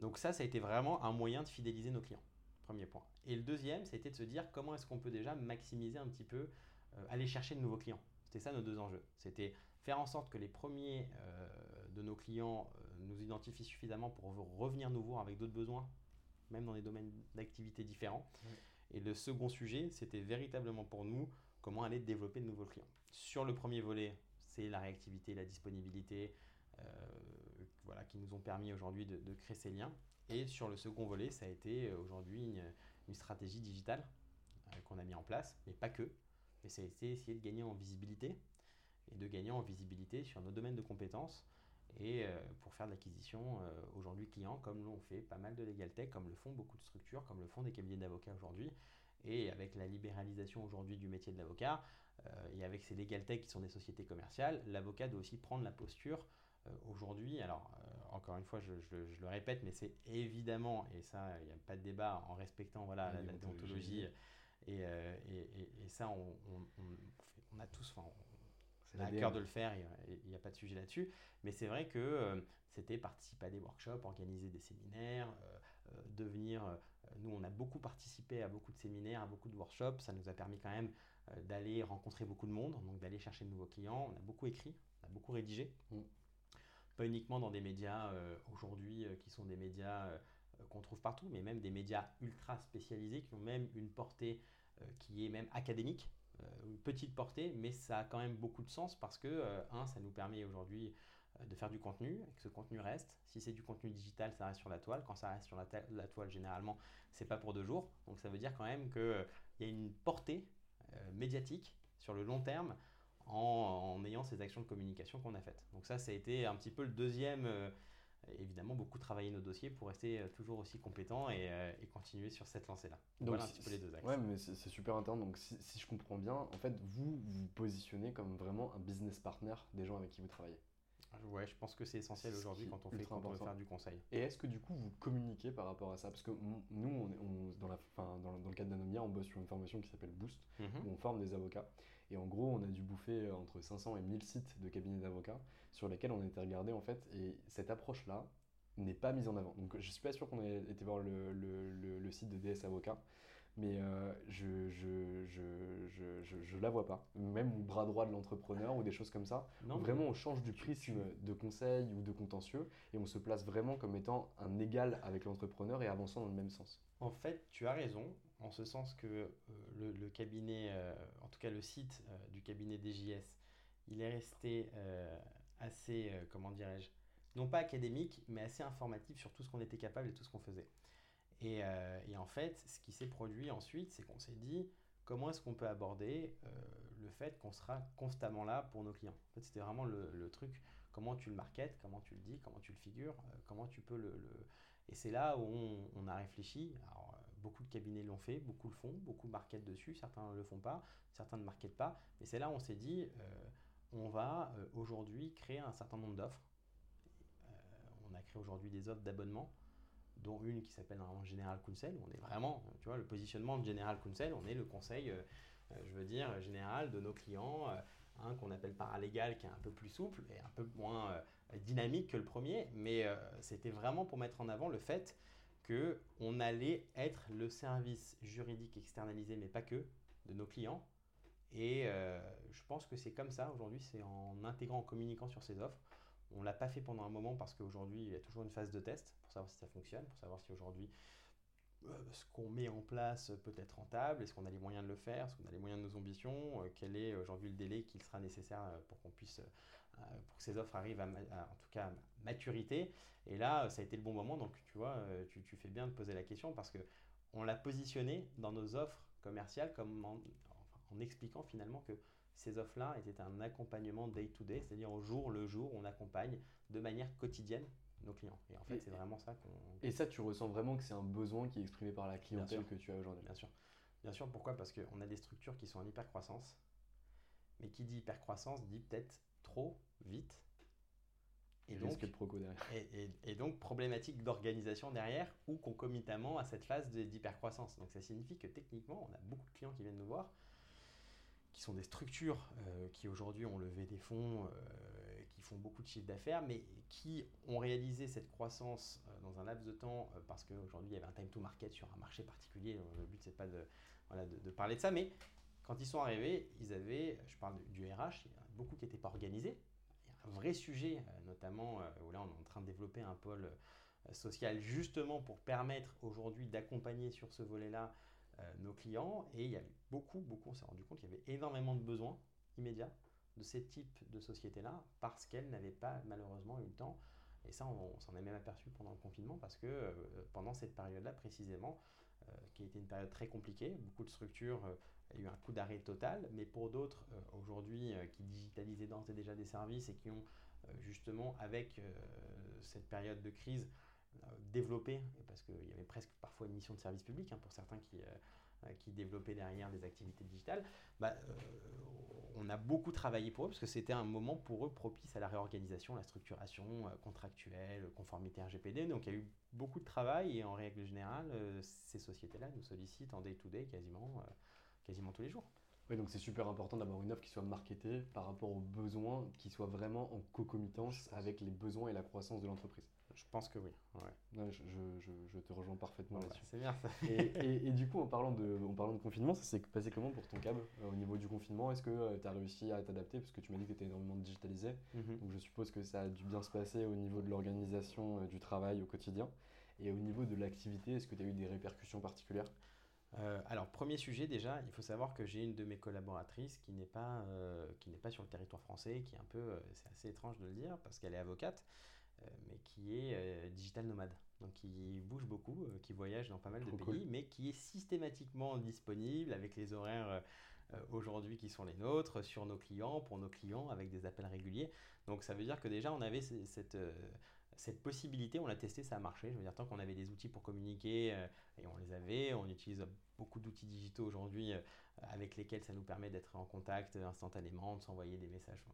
Donc ça, ça a été vraiment un moyen de fidéliser nos clients. Premier point. Et le deuxième, c'était de se dire comment est-ce qu'on peut déjà maximiser un petit peu, euh, aller chercher de nouveaux clients. C'était ça nos deux enjeux. C'était faire en sorte que les premiers euh, de nos clients euh, nous identifient suffisamment pour revenir nous voir avec d'autres besoins, même dans des domaines d'activité différents. Et le second sujet, c'était véritablement pour nous comment aller développer de nouveaux clients. Sur le premier volet, c'est la réactivité, la disponibilité, voilà, qui nous ont permis aujourd'hui de, créer ces liens. Et sur le second volet, ça a été aujourd'hui une, stratégie digitale euh, qu'on a mis en place, mais pas que. Mais ça a été essayer de gagner en visibilité et de gagner en visibilité sur nos domaines de compétences et euh, pour faire de l'acquisition euh, aujourd'hui client, comme l'ont fait pas mal de legal tech, comme le font beaucoup de structures, comme le font des cabinets d'avocats aujourd'hui. Et avec la libéralisation aujourd'hui du métier de l'avocat, et avec ces legal tech qui sont des sociétés commerciales, l'avocat doit aussi prendre la posture aujourd'hui. Alors, encore une fois, je, le répète, mais c'est évidemment, et ça, il n'y a pas de débat, en respectant voilà, la, déontologie. Euh, et, ça, on, a tous, enfin, on a à cœur de le faire, il n'y a, pas de sujet là-dessus. Mais c'est vrai que euh, c'était participer à des workshops, organiser des séminaires, euh, devenir. nous, on a beaucoup participé à beaucoup de séminaires, à beaucoup de workshops. Ça nous a permis quand même d'aller rencontrer beaucoup de monde, donc d'aller chercher de nouveaux clients. On a beaucoup écrit, on a beaucoup rédigé. Mm pas uniquement dans des médias euh, aujourd'hui euh, qui sont des médias euh, qu'on trouve partout, mais même des médias ultra spécialisés qui ont même une portée qui est même académique, une petite portée, mais ça a quand même beaucoup de sens parce que, un, ça nous permet aujourd'hui de faire du contenu et que ce contenu reste. Si c'est du contenu digital, ça reste sur la toile. Quand ça reste sur la, la toile, généralement, c'est pas pour deux jours. Donc ça veut dire quand même qu'il y a une portée médiatique sur le long terme en, ayant ces actions de communication qu'on a faites. Donc ça, ça a été un petit peu le deuxième, euh, évidemment, beaucoup travailler nos dossiers pour rester euh, toujours aussi compétents et, euh, et continuer sur cette lancée-là. Donc voilà un petit peu les deux axes. Ouais, mais c'est super intéressant. Donc si, si, je comprends bien, en fait, vous vous positionnez comme vraiment un business partner des gens avec qui vous travaillez. Ouais, je pense que c'est essentiel aujourd'hui quand on fait quand on veut faire du conseil. Et est-ce que du coup vous communiquez par rapport à ça? Parce que nous, on, on, dans, la, fin, dans, dans, le cadre d'Anomia, on bosse sur une formation qui s'appelle Boost, mhm. où on forme des avocats. Et en gros, on a dû bouffer euh, entre 500 et 1000 sites de cabinets d'avocats sur lesquels on a été regardé en fait. Et cette approche-là n'est pas mise en avant. Donc je suis pas sûr qu'on ait été voir le, le, le, site de DS Avocat, mais euh, je, je, je, je, je, la vois pas. Même au bras droit de l'entrepreneur ou des choses comme ça. Non, vraiment, on change du prisme de conseil ou de contentieux et on se place vraiment comme étant un égal avec l'entrepreneur et avançant dans le même sens. En fait, tu as raison en ce sens que euh, le, cabinet, euh, en tout cas le site du cabinet DJS, il est resté assez, comment dirais-je, non pas académique, mais assez informatif sur tout ce qu'on était capable et tout ce qu'on faisait. Et, et, en fait, ce qui s'est produit ensuite, c'est qu'on s'est dit, comment est-ce qu'on peut aborder le fait qu'on sera constamment là pour nos clients? C'était vraiment le, truc, comment tu le marketes, comment tu le dis, comment tu le figures, comment tu peux le... Et c'est là où on, a réfléchi. Alors, beaucoup de cabinets l'ont fait, beaucoup le font, beaucoup marketent dessus, certains ne le font pas, certains ne marketent pas. Mais c'est là où on s'est dit, euh, on va euh, aujourd'hui créer un certain nombre d'offres. Euh, on a créé aujourd'hui des offres d'abonnement, dont une qui s'appelle normalement General Counsel. On est vraiment, tu vois, le positionnement de General Counsel, on est le conseil, je veux dire, général de nos clients. Hein, qu'on appelle paralégal, qui est un peu plus souple et un peu moins dynamique que le premier, mais c'était vraiment pour mettre en avant le fait on allait être le service juridique externalisé, mais pas que, de nos clients. Et euh, je pense que c'est comme ça aujourd'hui, c'est en intégrant, en communiquant sur ces offres. On ne l'a pas fait pendant un moment parce qu'aujourd'hui, il y a toujours une phase de test pour savoir si ça fonctionne, pour savoir si aujourd'hui ce qu'on met en place peut être rentable, est-ce qu'on a les moyens de le faire, est-ce qu'on a les moyens de nos ambitions, quel est aujourd'hui le délai qu'il sera nécessaire pour qu'on puisse pour que ces offres arrivent à, en tout cas maturité. Et là, ça a été le bon moment. Donc, tu vois, tu, fais bien de poser la question parce que on l'a positionné dans nos offres commerciales comme en, en expliquant finalement que ces offres-là étaient un accompagnement day-to-day, c'est-à-dire au jour le jour, on accompagne de manière quotidienne nos clients. Et en fait, c'est vraiment ça qu'on. Et ça, tu ressens vraiment que c'est un besoin qui est exprimé par la clientèle que tu as aujourd'hui Bien sûr. Bien sûr, pourquoi? Parce qu'on a des structures qui sont en hyper-croissance, mais qui dit hyper-croissance dit peut-être trop vite. Et donc, et, et, donc, problématique d'organisation derrière ou concomitamment à cette phase d'hypercroissance. Donc, ça signifie que techniquement, on a beaucoup de clients qui viennent nous voir qui sont des structures euh, qui aujourd'hui ont levé des fonds, euh, qui font beaucoup de chiffres d'affaires, mais qui ont réalisé cette croissance euh, dans un laps de temps parce qu'aujourd'hui il y avait un time to market sur un marché particulier. Le but c'est pas de, parler de ça, mais quand ils sont arrivés, ils avaient, je parle du RH, beaucoup qui n'étaient pas organisés. Un vrai sujet, notamment où là on est en train de développer un pôle social justement pour permettre aujourd'hui d'accompagner sur ce volet-là nos clients et il y avait beaucoup, beaucoup, on s'est rendu compte qu'il y avait énormément de besoins immédiats de ces types de sociétés-là parce qu'elles n'avaient pas malheureusement eu le temps. Et ça, on, s'en est même aperçu pendant le confinement parce que euh, pendant cette période-là précisément, euh, qui a été une période très compliquée, beaucoup de structures ont eu un coup d'arrêt total, mais pour d'autres aujourd'hui qui digitalisaient d'ores et déjà des services et qui ont justement avec cette période de crise développé, parce qu'il y avait presque parfois une mission de service public hein, pour certains qui, euh, qui développaient derrière des activités digitales, bah, euh, on a beaucoup travaillé pour eux parce que c'était un moment pour eux propice à la réorganisation, la structuration euh, contractuelle, conformité RGPD. Donc il y a eu beaucoup de travail et en règle générale, ces sociétés-là nous sollicitent en day-to-day quasiment, quasiment tous les jours. Oui, donc c'est super important d'avoir une offre qui soit marketée par rapport aux besoins, qui soit vraiment en concomitance avec les besoins et la croissance de l'entreprise. Je pense que oui. Ouais. je, je, je, te rejoins parfaitement là-dessus. c'est bien ça. et, et, du coup, en parlant de, en parlant de confinement, ça s'est passé comment pour ton câble euh, au niveau du confinement? Est-ce que euh, tu as réussi à t'adapter? Parce que tu m'as dit que tu étais énormément digitalisé. Mhm. Donc je suppose que ça a dû bien se passer au niveau de l'organisation euh, du travail au quotidien. Et au niveau de l'activité, est-ce que tu as eu des répercussions particulières? Alors, premier sujet déjà, il faut savoir que j'ai une de mes collaboratrices qui n'est pas, qui n'est pas sur le territoire français, qui est un peu, c'est assez étrange de le dire, parce qu'elle est avocate. Euh, mais qui est euh, digital nomade. Donc qui bouge beaucoup, euh, qui voyage dans pas mal de pays, mais qui est systématiquement disponible avec les horaires aujourd'hui qui sont les nôtres, sur nos clients, pour nos clients, avec des appels réguliers. Donc ça veut dire que déjà on avait cette, cette possibilité, on l'a testé, ça a marché. Je veux dire, tant qu'on avait des outils pour communiquer, et on les avait, on utilise beaucoup d'outils digitaux aujourd'hui avec lesquels ça nous permet d'être en contact instantanément, de s'envoyer des messages.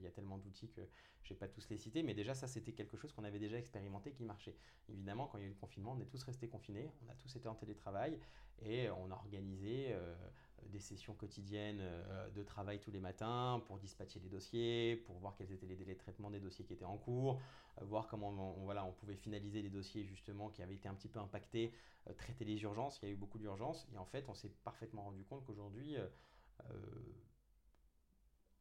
Il y a tellement d'outils que je ne vais pas tous les citer, mais déjà ça c'était quelque chose qu'on avait déjà expérimenté qui marchait. Évidemment, quand il y a eu le confinement, on est tous restés confinés, on a tous été en télétravail et on a organisé euh, des sessions quotidiennes euh, de travail tous les matins pour dispatcher les dossiers, pour voir quels étaient les délais de traitement des dossiers qui étaient en cours, euh, voir comment on, voilà, on pouvait finaliser les dossiers justement qui avaient été un petit peu impactés, traiter les urgences, il y a eu beaucoup d'urgences et en fait on s'est parfaitement rendu compte qu'aujourd'hui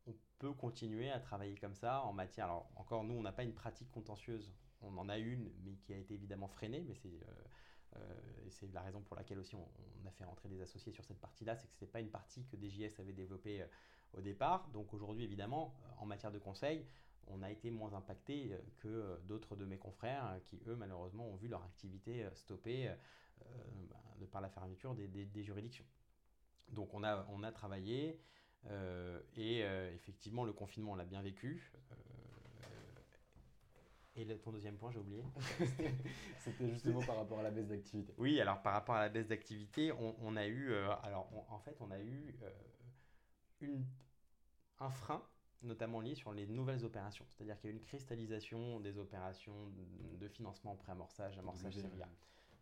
on peut continuer à travailler comme ça en matière. Alors, encore, nous, on n'a pas une pratique contentieuse. On en a une, mais qui a été évidemment freinée. Mais c'est euh, euh, la raison pour laquelle aussi on, a fait rentrer des associés sur cette partie-là. C'est que ce n'était pas une partie que DJS avait développée euh, au départ. Donc aujourd'hui, évidemment, en matière de conseil, on a été moins impacté que d'autres de mes confrères qui, eux, malheureusement, ont vu leur activité stoppée de par la fermeture des, juridictions. Donc on a travaillé. Euh, et euh, effectivement, le confinement, on l'a bien vécu. Euh, et ton deuxième point, j'ai oublié. C'était justement par rapport à la baisse d'activité. Oui, alors par rapport à la baisse d'activité, on, a eu, alors en fait, on a eu une, un frein, notamment lié sur les nouvelles opérations. C'est-à-dire qu'il y a eu une cristallisation des opérations de financement pré-amorçage, amorçage séria.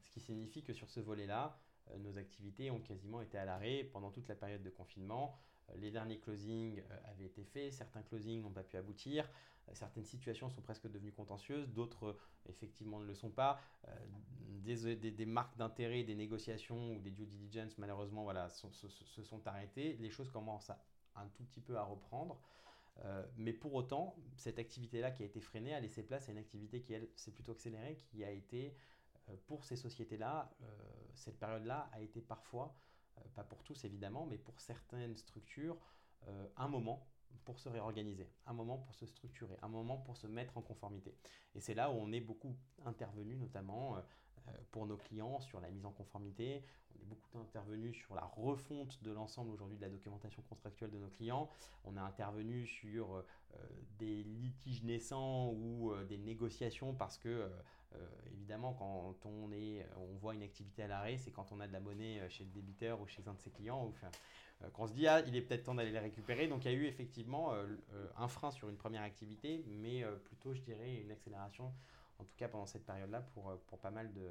Ce qui signifie que sur ce volet-là, nos activités ont quasiment été à l'arrêt pendant toute la période de confinement. Euh, les derniers closings euh, avaient été faits, certains closings n'ont pas pu aboutir, euh, certaines situations sont presque devenues contentieuses, d'autres effectivement ne le sont pas. Des, des, marques d'intérêt, des négociations ou des due diligence malheureusement voilà, se sont arrêtées. Les choses commencent à, un tout petit peu à reprendre. mais pour autant, cette activité-là qui a été freinée a laissé place à une activité qui, elle, s'est plutôt accélérée, qui a été pour ces sociétés-là, cette période-là a été parfois, pas pour tous évidemment, mais pour certaines structures, un moment pour se réorganiser, un moment pour se structurer, un moment pour se mettre en conformité. Et c'est là où on est beaucoup intervenu, notamment pour nos clients sur la mise en conformité. On est beaucoup intervenu sur la refonte de l'ensemble aujourd'hui de la documentation contractuelle de nos clients. On a intervenu sur euh, des litiges naissants ou euh, des négociations parce que euh, évidemment quand on, est, on voit une activité à l'arrêt, c'est quand on a de la monnaie chez le débiteur ou chez un de ses clients. Ou, enfin, qu'on se dit ah, il est peut-être temps d'aller les récupérer. Donc il y a eu effectivement un frein sur une première activité, mais plutôt je dirais une accélération en tout cas pendant cette période-là, pour, euh, pour pas mal de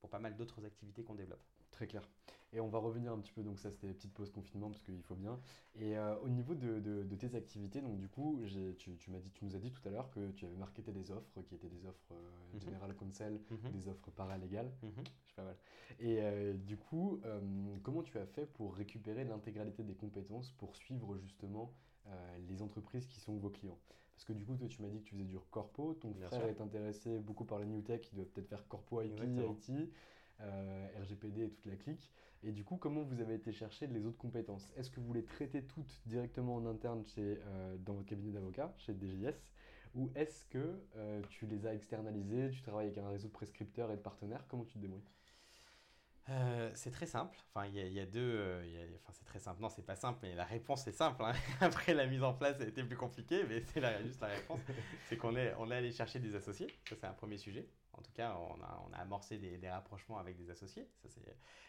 pour pas mal d'autres activités qu'on développe. Très clair. Et on va revenir un petit peu, donc ça c'était petite pause confinement parce qu'il faut bien. Et euh, au niveau de, de, tes activités, donc du coup, tu, tu, m'as dit, tu nous as dit tout à l'heure que tu avais marketé des offres qui étaient des offres euh. General Counsel, mhm. des offres paralégales. Je pas mal. Et du coup, comment tu as fait pour récupérer l'intégralité des compétences pour suivre justement les entreprises qui sont vos clients. Parce que du coup, toi, tu m'as dit que tu faisais du corpo. Ton frère est intéressé beaucoup par la new tech. Il doit peut-être faire corpo IP, IT, euh, RGPD et toute la clique. Et du coup, comment vous avez été chercher les autres compétences? Est-ce que vous les traitez toutes directement en interne chez, euh, dans votre cabinet d'avocat, chez DGS Ou est-ce que euh, tu les as externalisées Tu travailles avec un réseau de prescripteurs et de partenaires? Comment tu te débrouilles? Euh, c'est très simple. Enfin, il y, a deux. Euh, enfin, c'est très simple. Non, c'est pas simple, mais la réponse est simple. Hein. Après, la mise en place a été plus compliquée, mais c'est juste la réponse. c'est qu'on est, on est allé chercher des associés. Ça, c'est un premier sujet. En tout cas, on a, amorcé des, rapprochements avec des associés.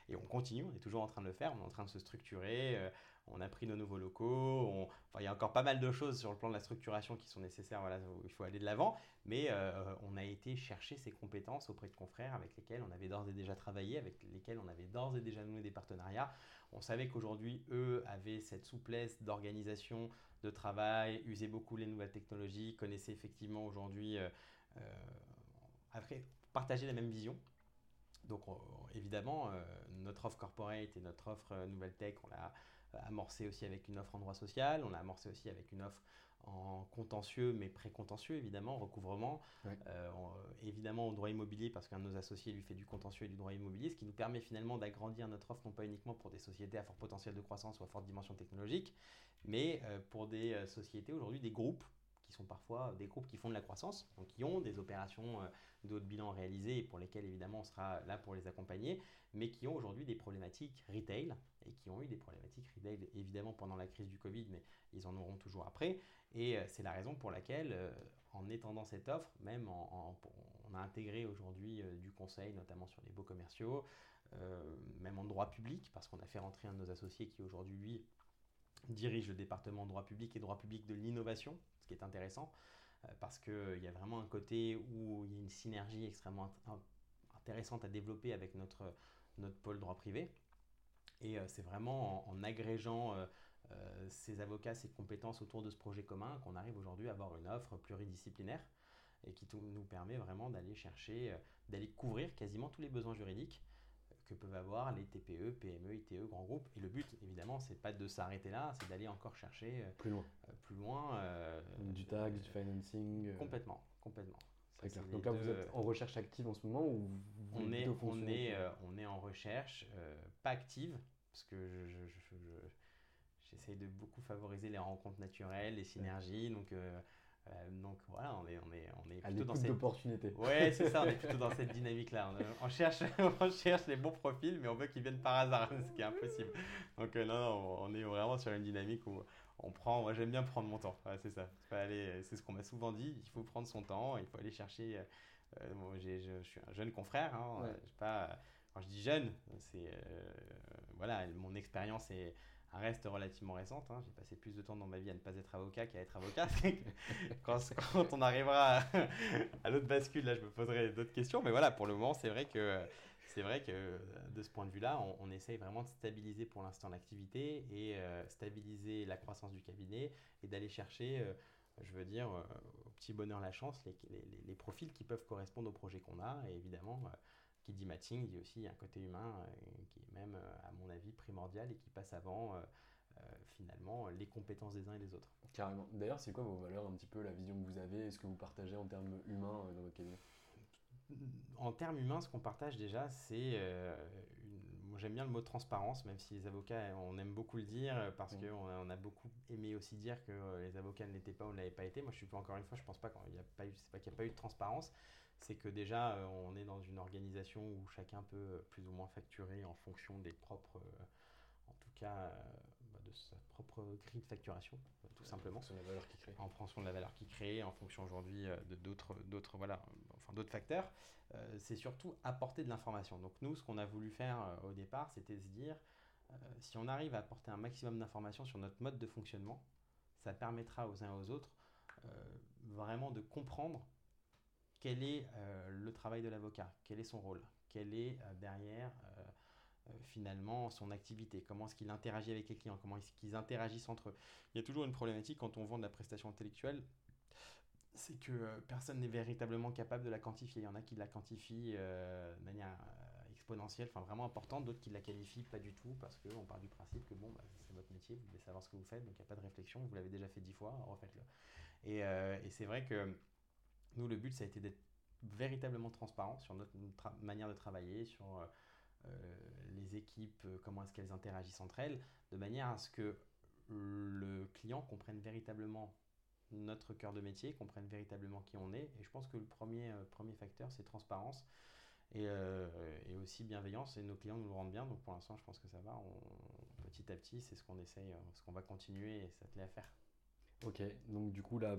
Et on continue. On est toujours en train de le faire. On est en train de se structurer. Euh, on a pris nos nouveaux locaux. Il y a encore pas mal de choses sur le plan de la structuration qui sont nécessaires. Voilà, il faut aller de l'avant. Mais euh, on a été chercher ces compétences auprès de confrères avec lesquels on avait d'ores et déjà travaillé, avec lesquels on avait d'ores et déjà noué des partenariats. On savait qu'aujourd'hui, eux avaient cette souplesse d'organisation, de travail, usaient beaucoup les nouvelles technologies, connaissaient effectivement aujourd'hui, euh, partager la même vision. Donc évidemment, notre offre corporate et notre offre nouvelle tech, on l'a amorcé aussi avec une offre en droit social, on l'a amorcé aussi avec une offre en contentieux, mais pré-contentieux évidemment, recouvrement, euh, évidemment au droit immobilier parce qu'un de nos associés lui fait du contentieux et du droit immobilier, ce qui nous permet finalement d'agrandir notre offre non pas uniquement pour des sociétés à fort potentiel de croissance ou à forte dimension technologique, mais euh, pour des euh, sociétés aujourd'hui, des groupes qui sont parfois des groupes qui font de la croissance, donc qui ont des opérations de haut de bilan réalisées et pour lesquelles évidemment on sera là pour les accompagner, mais qui ont aujourd'hui des problématiques retail et qui ont eu des problématiques retail évidemment pendant la crise du Covid, mais ils en auront toujours après. Et euh, c'est la raison pour laquelle, euh, en étendant cette offre, même on a intégré aujourd'hui euh, du conseil, notamment sur les beaux commerciaux, même en droit public, parce qu'on a fait rentrer un de nos associés qui aujourd'hui, lui, dirige le département droit public et droit public de l'innovation, ce qui est intéressant, parce qu'il y a vraiment un côté où il y a une synergie extrêmement intéressante à développer avec notre, pôle droit privé. Et c'est vraiment en, agrégeant euh, ces avocats, ces compétences autour de ce projet commun, qu'on arrive aujourd'hui à avoir une offre pluridisciplinaire et qui nous permet vraiment d'aller chercher, euh, d'aller couvrir quasiment tous les besoins juridiques euh, que peuvent avoir les TPE, PME, ITE, grands groupes. Et le but, évidemment, c'est pas de s'arrêter là, c'est d'aller encore chercher plus loin. plus loin du tax, du financing. Complètement, complètement. Donc là, vous êtes en recherche active en ce moment ou on, est, on, est, on est en recherche, pas active, parce que je, je j'essaye de beaucoup favoriser les rencontres naturelles, les synergies. Donc, euh, euh, donc voilà, on est, on est, on est plutôt dans cette opportunité. Ouais, c'est ça, on est plutôt dans cette dynamique-là. On, cherche, on cherche les bons profils, mais on veut qu'ils viennent par hasard, ce qui est impossible. Donc euh, non, non, on est vraiment sur une dynamique où on prend. Moi, j'aime bien prendre mon temps. c'est ça. C'est ce qu'on m'a souvent dit. Il faut prendre son temps. Il faut aller chercher. je, suis un jeune confrère. Hein, pas, quand je dis jeune, c'est voilà, mon expérience est reste relativement récente. Hein. J'ai passé plus de temps dans ma vie à ne pas être avocat qu'à être avocat. quand, on arrivera à, l'autre bascule, là, je me poserai d'autres questions. Mais voilà, pour le moment, c'est vrai que c'est vrai que de ce point de vue-là, on, essaye vraiment de stabiliser pour l'instant l'activité et euh, stabiliser la croissance du cabinet et d'aller chercher, euh, je veux dire, euh, au petit bonheur la chance, les, profils qui peuvent correspondre au projet qu'on a. Et évidemment, qui dit matching dit aussi un côté humain euh, qui est même, euh, à mon avis, primordial et qui passe avant euh, finalement les compétences des uns et des autres. Carrément. D'ailleurs, c'est quoi vos valeurs, un petit peu la vision que vous avez Est-ce que vous partagez en termes humains dans votre cabinet? En termes humains, ce qu'on partage déjà, c'est j'aime bien le mot transparence, même si les avocats, on aime beaucoup le dire, parce qu'on on a beaucoup aimé aussi dire que les avocats ne l'étaient pas ou ne l'avaient pas été. Moi, je suis encore une fois, je pense pas qu'il n'y a pas eu, pas qu'il n'y a pas eu de transparence, c'est que déjà, on est dans une organisation où chacun peut plus ou moins facturer en fonction des propres, en tout cas, bah, de sa propre grille de facturation, tout simplement. En fonction de la valeur qu'il crée. En fonction de la valeur qu'il crée, en fonction aujourd'hui de d'autres, d'autres, voilà, enfin d'autres facteurs. c'est surtout apporter de l'information. Donc nous, ce qu'on a voulu faire au départ, c'était se dire, si on arrive à apporter un maximum d'informations sur notre mode de fonctionnement, ça permettra aux uns et aux autres vraiment de comprendre quel est le travail de l'avocat, quel est son rôle, quel est derrière finalement son activité, comment est-ce qu'il interagit avec les clients, comment est-ce qu'ils interagissent entre eux? Il y a toujours une problématique quand on vend de la prestation intellectuelle, c'est que personne n'est véritablement capable de la quantifier. Il y en a qui la quantifient de manière exponentielle, enfin vraiment importante, d'autres qui la qualifient pas du tout parce qu'on part du principe que bon, bah, c'est votre métier, vous devez savoir ce que vous faites, donc il n'y a pas de réflexion, vous l'avez déjà fait dix fois, refaites-le. Et c'est vrai que nous, le but, ça a été d'être véritablement transparent sur notre manière de travailler, sur les équipes, comment est-ce qu'elles interagissent entre elles, de manière à ce que le client comprenne véritablement notre cœur de métier, comprenne véritablement qui on est. Et je pense que le premier, premier facteur, c'est transparence et, et, aussi bienveillance. Et nos clients nous le rendent bien. Donc pour l'instant, je pense que ça va. Petit à petit, c'est ce qu'on essaye, ce qu'on va continuer et s'atteler à faire. Ok, donc du coup, la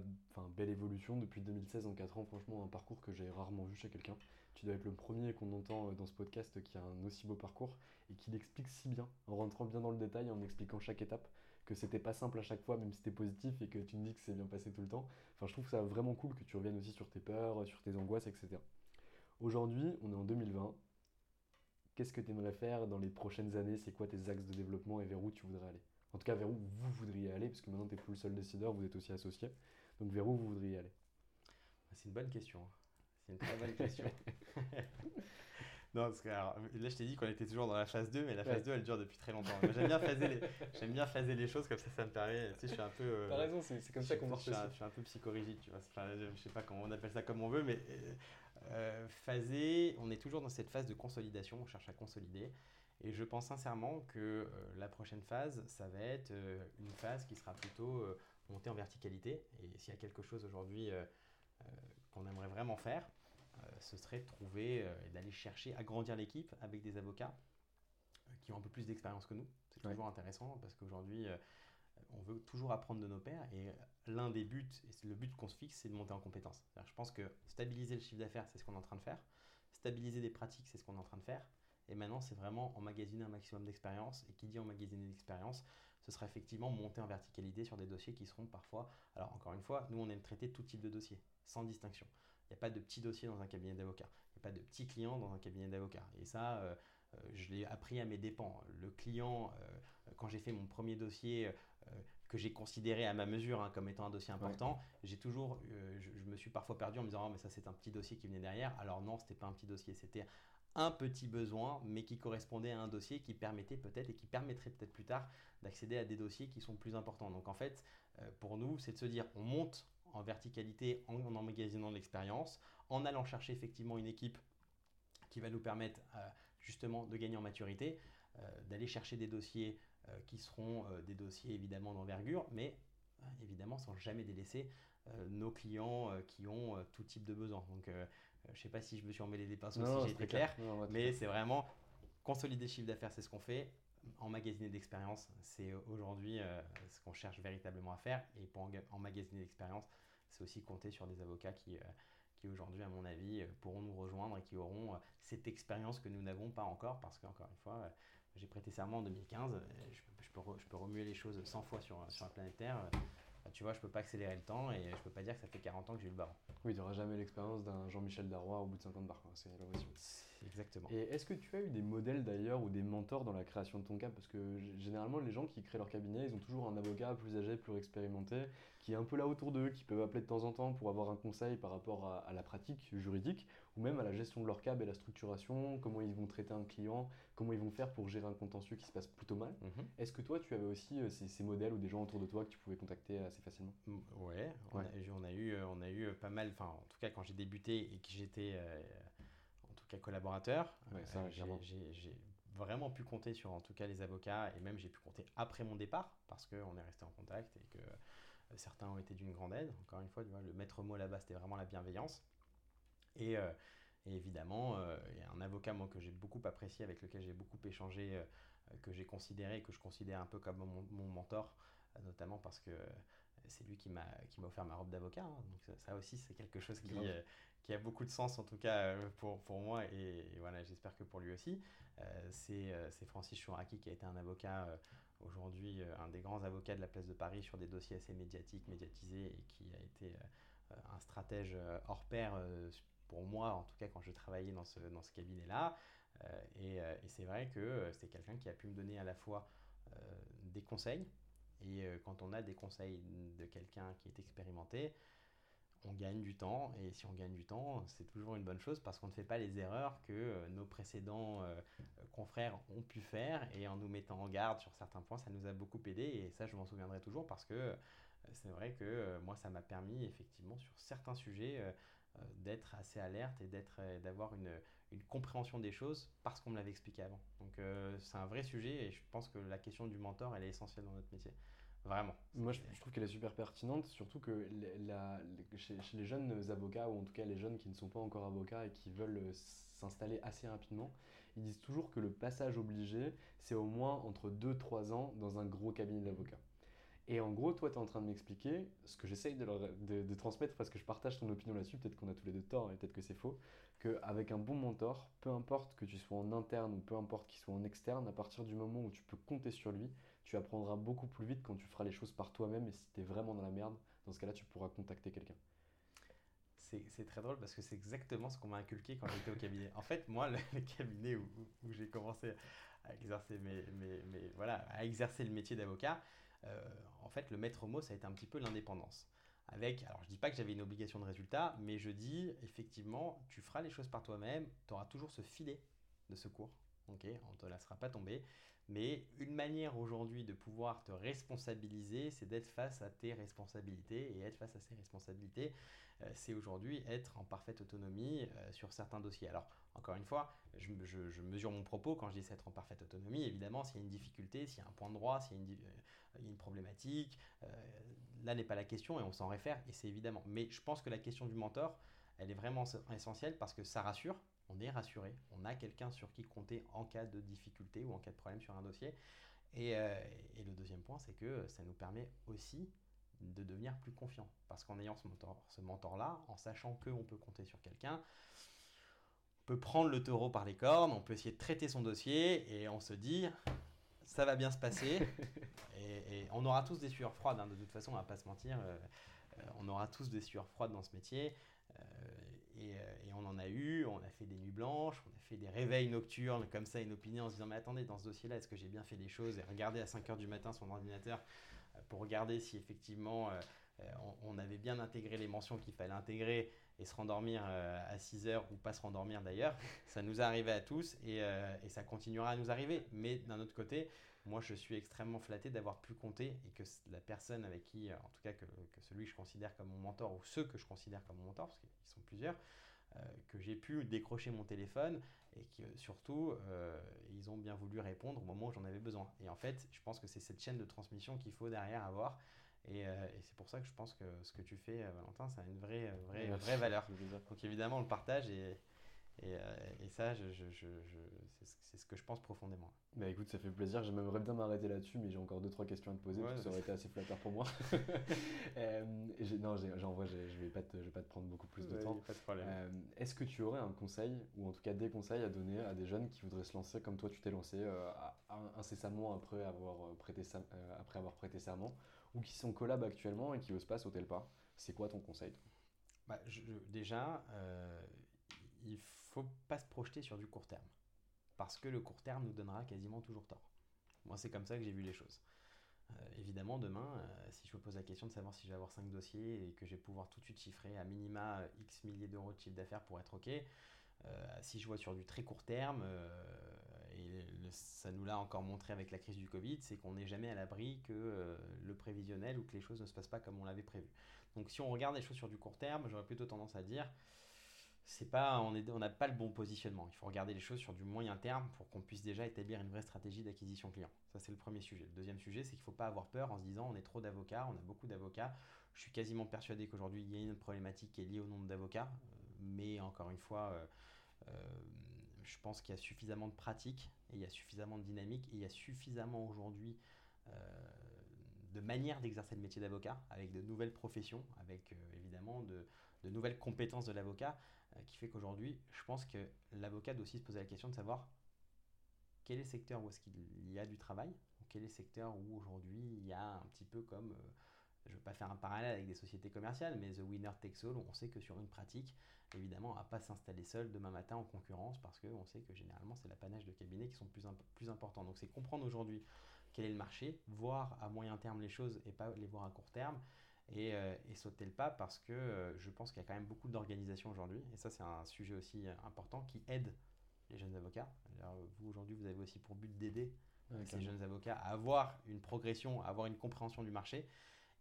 belle évolution depuis 2016 en 4 ans, franchement, un parcours que j'ai rarement vu chez quelqu'un. Tu dois être le premier qu'on entend dans ce podcast qui a un aussi beau parcours et qui l'explique si bien, en rentrant bien dans le détail, en expliquant chaque étape, que c'était pas simple à chaque fois, même si c'était positif et que tu me dis que c'est bien passé tout le temps. Enfin, je trouve ça vraiment cool que tu reviennes aussi sur tes peurs, sur tes angoisses, etc. Aujourd'hui, on est en 2020. Qu'est-ce que tu aimerais faire dans les prochaines années? C'est quoi tes axes de développement et vers où tu voudrais aller? En tout cas, vers où vous voudriez aller, parce que maintenant, tu n'es plus le seul décideur, vous êtes aussi associé. Donc, vers où vous voudriez aller C'est une bonne question. C'est une très bonne question. non, parce que là, je t'ai dit qu'on était toujours dans la phase 2, mais la phase 2, elle dure depuis très longtemps. J'aime bien, phaser les... J'aime bien phaser les choses, comme ça, ça me permet. Tu sais, je suis un peu. Euh, T'as raison, c'est comme ça qu'on marche. Je, je, suis un peu psychorigide, tu vois. Enfin, je sais pas comment on appelle ça comme on veut, mais euh, phaser, on est toujours dans cette phase de consolidation, on cherche à consolider. Et je pense sincèrement que euh, la prochaine phase, ça va être euh, une phase qui sera plutôt euh, montée en verticalité. Et s'il y a quelque chose aujourd'hui qu'on aimerait vraiment faire, ce serait de trouver et d'aller chercher, agrandir l'équipe avec des avocats qui ont un peu plus d'expérience que nous. C'est toujours intéressant parce qu'aujourd'hui, on veut toujours apprendre de nos pairs et l'un des buts, et le but qu'on se fixe, c'est de monter en compétence. Je pense que stabiliser le chiffre d'affaires, c'est ce qu'on est en train de faire. Stabiliser des pratiques, c'est ce qu'on est en train de faire. Et maintenant, c'est vraiment emmagasiner un maximum d'expérience. Et qui dit emmagasiner d'expérience, ce sera effectivement monter en verticalité sur des dossiers qui seront parfois. Alors, encore une fois, nous, on aime traiter tout type de dossier, sans distinction. Il n'y a pas de petits dossiers dans un cabinet d'avocat. Il n'y a pas de petits clients dans un cabinet d'avocat. Et ça, euh, euh, je l'ai appris à mes dépens. Le client, euh, quand j'ai fait mon premier dossier que j'ai considéré à ma mesure hein, comme étant un dossier important, j'ai toujours, je, me suis parfois perdu en me disant, oh, mais ça c'est un petit dossier qui venait derrière. Alors non, c'était pas un petit dossier, c'était un petit besoin, mais qui correspondait à un dossier qui permettait peut-être et qui permettrait peut-être plus tard d'accéder à des dossiers qui sont plus importants. Donc en fait, euh, pour nous, c'est de se dire, on monte en verticalité en, emmagasinant de l'expérience, en allant chercher effectivement une équipe qui va nous permettre euh, justement de gagner en maturité, euh, d'aller chercher des dossiers qui seront des dossiers évidemment d'envergure, mais évidemment sans jamais délaisser nos clients qui ont tout type de besoins. Je ne sais pas si je me suis emmêlé des pinceaux, si j'ai été clair, mais c'est vraiment consolider le chiffre d'affaires, c'est ce qu'on fait. Emmagasiner d'expérience, c'est aujourd'hui euh, ce qu'on cherche véritablement à faire. Et pour emmagasiner d'expérience, c'est aussi compter sur des avocats qui, euh, qui aujourd'hui, à mon avis, euh, pourront nous rejoindre et qui auront cette expérience que nous n'avons pas encore. Parce qu'encore une fois, j'ai prêté serment en 2015. Je, je, peux, je, peux, remuer les choses 100 fois sur, sur la planète Terre. Tu vois, je peux pas accélérer le temps et je peux pas dire que ça fait 40 ans que j'ai eu le baron. Oui, tu n'auras jamais l'expérience d'un Jean-Michel Darrois au bout de 50 bars, c'est l'évolution. Exactement. Et est-ce que tu as eu des modèles d'ailleurs ou des mentors dans la création de ton cas Parce que généralement, les gens qui créent leur cabinet, ils ont toujours un avocat plus âgé, plus expérimenté, qui est un peu là autour d'eux, qui peuvent appeler de temps en temps pour avoir un conseil par rapport à, la pratique juridique ou même à la gestion de leur cab et la structuration, comment ils vont traiter un client, comment ils vont faire pour gérer un contentieux qui se passe plutôt mal. Mhm. Est-ce que toi, tu avais aussi euh, ces, modèles ou des gens autour de toi que tu pouvais contacter assez facilement? Ouais, on, A, on, a, eu, on a eu pas mal, enfin en tout cas quand j'ai débuté et que j'étais... Euh, cas collaborateurs. j'ai vraiment pu compter sur en tout cas les avocats et même j'ai pu compter après mon départ parce qu'on est resté en contact et que certains ont été d'une grande aide. Encore une fois, le maître mot là-bas, c'était vraiment la bienveillance. Et, évidemment, il y a un avocat moi, que j'ai beaucoup apprécié, avec lequel j'ai beaucoup échangé, que j'ai considéré que je considère un peu comme mon, mentor, notamment parce que c'est lui qui m'a offert ma robe d'avocat. Hein. donc ça, aussi, c'est quelque chose qui, qui, a beaucoup de sens, en tout cas pour, pour moi, et, voilà, j'espère que pour lui aussi. c'est Francis Chouraki qui a été un avocat aujourd'hui un des grands avocats de la place de Paris sur des dossiers assez médiatiques, médiatisés, et qui a été un stratège hors pair pour moi, en tout cas quand je travaillais dans ce, dans ce cabinet-là. Euh, euh, et, c'est vrai que euh, c'est quelqu'un qui a pu me donner à la fois des conseils, et quand on a des conseils de quelqu'un qui est expérimenté, on gagne du temps. Et si on gagne du temps, c'est toujours une bonne chose parce qu'on ne fait pas les erreurs que nos précédents confrères ont pu faire. Et en nous mettant en garde sur certains points, ça nous a beaucoup aidé. Et ça, je m'en souviendrai toujours parce que c'est vrai que moi, ça m'a permis effectivement sur certains sujets euh, d'être assez alerte et d'être, euh, d'avoir une, une, compréhension des choses parce qu'on me l'avait expliqué avant. Donc euh, c'est un vrai sujet et je pense que la question du mentor, elle est essentielle dans notre métier. Vraiment. Moi, je, trouve qu'elle est super pertinente, surtout que la, chez, les jeunes avocats, ou en tout cas les jeunes qui ne sont pas encore avocats et qui veulent s'installer assez rapidement, ils disent toujours que le passage obligé, c'est au moins entre 2-3 ans dans un gros cabinet d'avocats. Et en gros, toi, tu es en train de m'expliquer ce que j'essaye de, transmettre parce que je partage ton opinion là-dessus. Peut-être qu'on a tous les deux tort et peut-être que c'est faux. Qu'avec un bon mentor, peu importe que tu sois en interne ou peu importe qu'il soit en externe, à partir du moment où tu peux compter sur lui, tu apprendras beaucoup plus vite quand tu feras les choses par toi-même. Et si tu es vraiment dans la merde, dans ce cas-là, tu pourras contacter quelqu'un. C'est très drôle parce que c'est exactement ce qu'on m'a inculqué quand j'étais au cabinet. En fait, moi, le, cabinet où, j'ai commencé à exercer, mes, voilà, à exercer le métier d'avocat, en fait, le maître mot, ça a été un petit peu l'indépendance. Avec, alors je dis pas que j'avais une obligation de résultat, mais je dis effectivement, tu feras les choses par toi-même, tu auras toujours ce filet de secours, on ne te laissera pas tomber. Mais une manière aujourd'hui de pouvoir te responsabiliser, c'est d'être face à tes responsabilités. Et être face à ces responsabilités, euh, c'est aujourd'hui être en parfaite autonomie euh, sur certains dossiers. Alors, encore une fois, je, mesure mon propos quand je dis être en parfaite autonomie. Évidemment, s'il y a une difficulté, s'il y a un point de droit, s'il y a une, euh, problématique, là n'est pas la question et on s'en réfère. Et c'est évidemment. Mais je pense que la question du mentor, elle est vraiment essentielle parce que ça rassure on est rassuré, on a quelqu'un sur qui compter en cas de difficulté ou en cas de problème sur un dossier. Et, euh, le deuxième point, c'est que ça nous permet aussi de devenir plus confiant. Parce qu'en ayant ce mentor-là, ce mentor en sachant qu'on peut compter sur quelqu'un, on peut prendre le taureau par les cornes, on peut essayer de traiter son dossier et on se dit, ça va bien se passer. et, on aura tous des sueurs froides, hein, de toute façon, on va pas se mentir. Euh, euh, on aura tous des sueurs froides dans ce métier. Euh, et, on en a eu, on a fait des nuits blanches, on a fait des réveils nocturnes comme ça, inopiné, en se disant mais attendez, dans ce dossier-là, est-ce que j'ai bien fait les choses? Et regarder à 5h du matin son ordinateur pour regarder si effectivement euh, on, avait bien intégré les mentions qu'il fallait intégrer et se rendormir à 6h ou pas se rendormir d'ailleurs. Ça nous est arrivé à tous et, et ça continuera à nous arriver. Mais d'un autre côté, moi je suis extrêmement flatté d'avoir pu compter et que la personne avec qui, en tout cas que, celui que je considère comme mon mentor ou ceux que je considère comme mon mentor, parce qu'ils sont plusieurs, euh, que j'ai pu décrocher mon téléphone et que surtout euh, ils ont bien voulu répondre au moment où j'en avais besoin. Et en fait, je pense que c'est cette chaîne de transmission qu'il faut derrière avoir. Et, euh, et c'est pour ça que je pense que ce que tu fais, Valentin, ça a une vraie, vraie, vraie valeur. Donc évidemment, on le partage et, et, euh, et, ça, je, je, je, c'est ce que je pense profondément. Bah écoute, ça fait plaisir. J'aimerais bien m'arrêter là-dessus, mais j'ai encore deux trois questions à te poser, parce que ça aurait été assez flatteur pour moi. euh, non, j'en vois, je vais pas te, je vais pas te prendre beaucoup plus de temps. Pas de problème. Euh, est-ce que tu aurais un conseil, ou en tout cas des conseils à donner à des jeunes qui voudraient se lancer comme toi tu t'es lancé euh, incessamment après avoir prêté, après avoir prêté serment, ou qui sont collab actuellement et qui osent pas sauter le pas C'est quoi ton conseil bah, Déjà, il faut pas se projeter sur du court terme. Parce que le court terme nous donnera quasiment toujours tort. Moi, c'est comme ça que j'ai vu les choses. Euh, évidemment, demain, euh, si je me pose la question de savoir si je vais avoir 5 dossiers et que je vais pouvoir tout de suite chiffrer à minima X milliers d'euros de chiffre d'affaires pour être OK, euh, si je vois sur du très court terme, ça nous l'a encore montré avec la crise du Covid, c'est qu'on n'est jamais à l'abri que le prévisionnel ou que les choses ne se passent pas comme on l'avait prévu. Donc si on regarde les choses sur du court terme, j'aurais plutôt tendance à dire c'est pas, on n'a pas le bon positionnement. Il faut regarder les choses sur du moyen terme pour qu'on puisse déjà établir une vraie stratégie d'acquisition client. Ça, c'est le premier sujet. Le deuxième sujet, c'est qu'il ne faut pas avoir peur en se disant on est trop d'avocats, on a beaucoup d'avocats. Je suis quasiment persuadé qu'aujourd'hui, il y a une problématique qui est liée au nombre d'avocats. Mais encore une fois, euh, euh, je pense qu'il y a suffisamment de pratiques et il y a suffisamment de dynamique et il y a suffisamment aujourd'hui euh, de manières d'exercer le métier d'avocat avec de nouvelles professions, avec évidemment de, nouvelles compétences de l'avocat qui fait qu'aujourd'hui, je pense que l'avocat doit aussi se poser la question de savoir quel est le secteur où est-ce qu'il y a du travail, quel est le secteur où aujourd'hui il y a un petit peu comme je ne veux pas faire un parallèle avec des sociétés commerciales, mais The Winner Takes All, on sait que sur une pratique, évidemment, on va pas s'installer seul demain matin en concurrence parce qu'on sait que généralement, c'est l'apanage de cabinets qui sont plus, plus importants. Donc, c'est comprendre aujourd'hui quel est le marché, voir à moyen terme les choses et pas les voir à court terme. Et, euh, sauter le pas parce que euh, je pense qu'il y a quand même beaucoup d'organisations aujourd'hui, et ça c'est un sujet aussi euh, important qui aide les jeunes avocats. vous aujourd'hui vous avez aussi pour but d'aider ces jeunes avocats à avoir une progression, à avoir une compréhension du marché.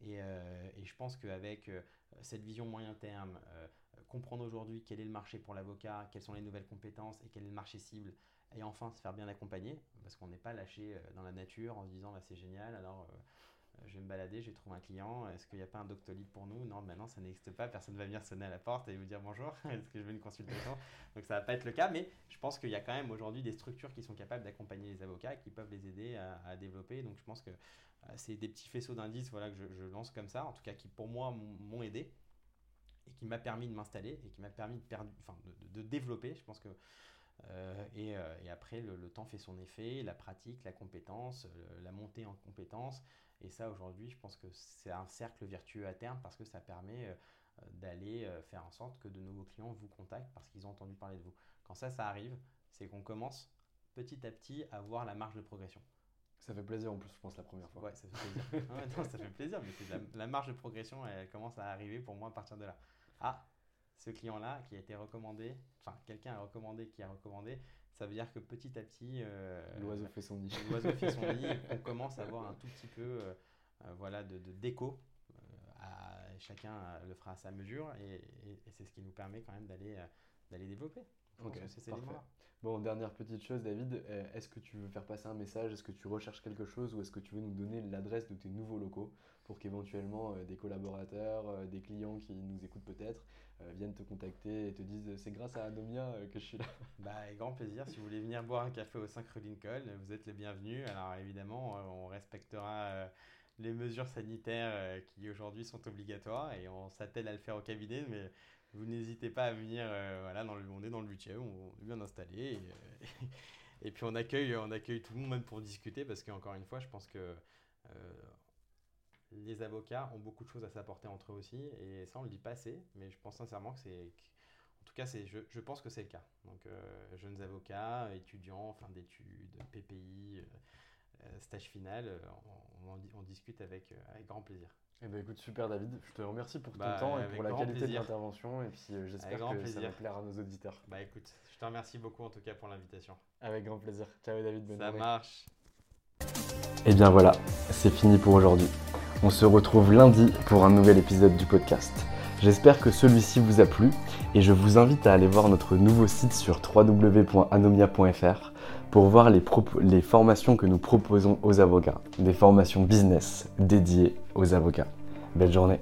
Euh, et, je pense qu'avec euh, cette vision moyen terme, euh, comprendre aujourd'hui quel est le marché pour l'avocat, quelles sont les nouvelles compétences et quel est le marché cible, et enfin se faire bien accompagner, parce qu'on n'est pas lâché dans la nature en se disant bah, c'est génial, alors je vais me balader, j'ai trouvé un client, est-ce qu'il n'y a pas un Doctolib pour nous? Non, maintenant ça n'existe pas, personne ne va venir sonner à la porte et vous dire bonjour, est-ce que je veux une consultation? Donc ça ne va pas être le cas, mais je pense qu'il y a quand même aujourd'hui des structures qui sont capables d'accompagner les avocats, qui peuvent les aider à, développer. Donc je pense que euh, c'est des petits faisceaux d'indices voilà, que je, lance comme ça, en tout cas qui pour moi m'ont aidé et qui m'a permis de m'installer et qui m'a permis de, développer. Je pense que euh, euh, et, après, le, temps fait son effet, la pratique, la compétence, la montée en compétence. Et ça, aujourd'hui, je pense que c'est un cercle vertueux à terme parce que ça permet euh, d'aller euh, faire en sorte que de nouveaux clients vous contactent parce qu'ils ont entendu parler de vous. Quand ça, ça arrive, c'est qu'on commence petit à petit à voir la marge de progression. Ça fait plaisir en plus, je pense, la première fois. Ouais, ça fait plaisir. non, ça fait plaisir, mais la, la, marge de progression, elle commence à arriver pour moi à partir de là. Ah, ce client-là qui a été recommandé, enfin, quelqu'un a recommandé qui a recommandé, ça veut dire que petit à petit, euh, l'oiseau fait son nid. L'oiseau fait son nid. on commence à avoir un tout petit peu, euh, euh, voilà, de, déco. chacun le fera à sa mesure, et, c'est ce qui nous permet quand même d'aller d'aller développer. Ok, c'est Bon, dernière petite chose, David, est-ce que tu veux faire passer un message? Est-ce que tu recherches quelque chose ou est-ce que tu veux nous donner l'adresse de tes nouveaux locaux? Pour qu'éventuellement des collaborateurs, des clients qui nous écoutent peut-être euh, viennent te contacter et te disent c'est grâce à Anomia euh, que je suis là. Bah, avec grand plaisir. Si vous voulez venir boire un café au 5 rue Lincoln, vous êtes les bienvenus. Alors évidemment, euh, on respectera les mesures sanitaires qui aujourd'hui sont obligatoires et on s'attelle à le faire au cabinet, mais vous n'hésitez pas à venir. voilà, on est dans le 8 on est bien installé. Et, et, puis on accueille, on accueille tout le monde même pour discuter parce qu'encore une fois, je pense que les avocats ont beaucoup de choses à s'apporter entre eux aussi, et ça on le dit pas assez, mais je pense sincèrement que c'est... En tout cas, c'est, je, je, pense que c'est le cas. Donc, euh, jeunes avocats, étudiants, fin d'études, PPI, euh, euh, stage final, on, on, discute avec, avec grand plaisir. Eh ben écoute, super David, je te remercie pour ton bah, temps et pour la qualité de l'intervention et puis j'espère que plaisir. ça va plaire à nos auditeurs. Bah écoute, je te remercie beaucoup en tout cas pour l'invitation. Avec grand plaisir. Ciao David, bonne Ça marche. Et eh bien voilà, c'est fini pour aujourd'hui. On se retrouve lundi pour un nouvel épisode du podcast. J'espère que celui-ci vous a plu et je vous invite à aller voir notre nouveau site sur www.anomia.fr pour voir les, formations que nous proposons aux avocats, des formations business dédiées aux avocats. Belle journée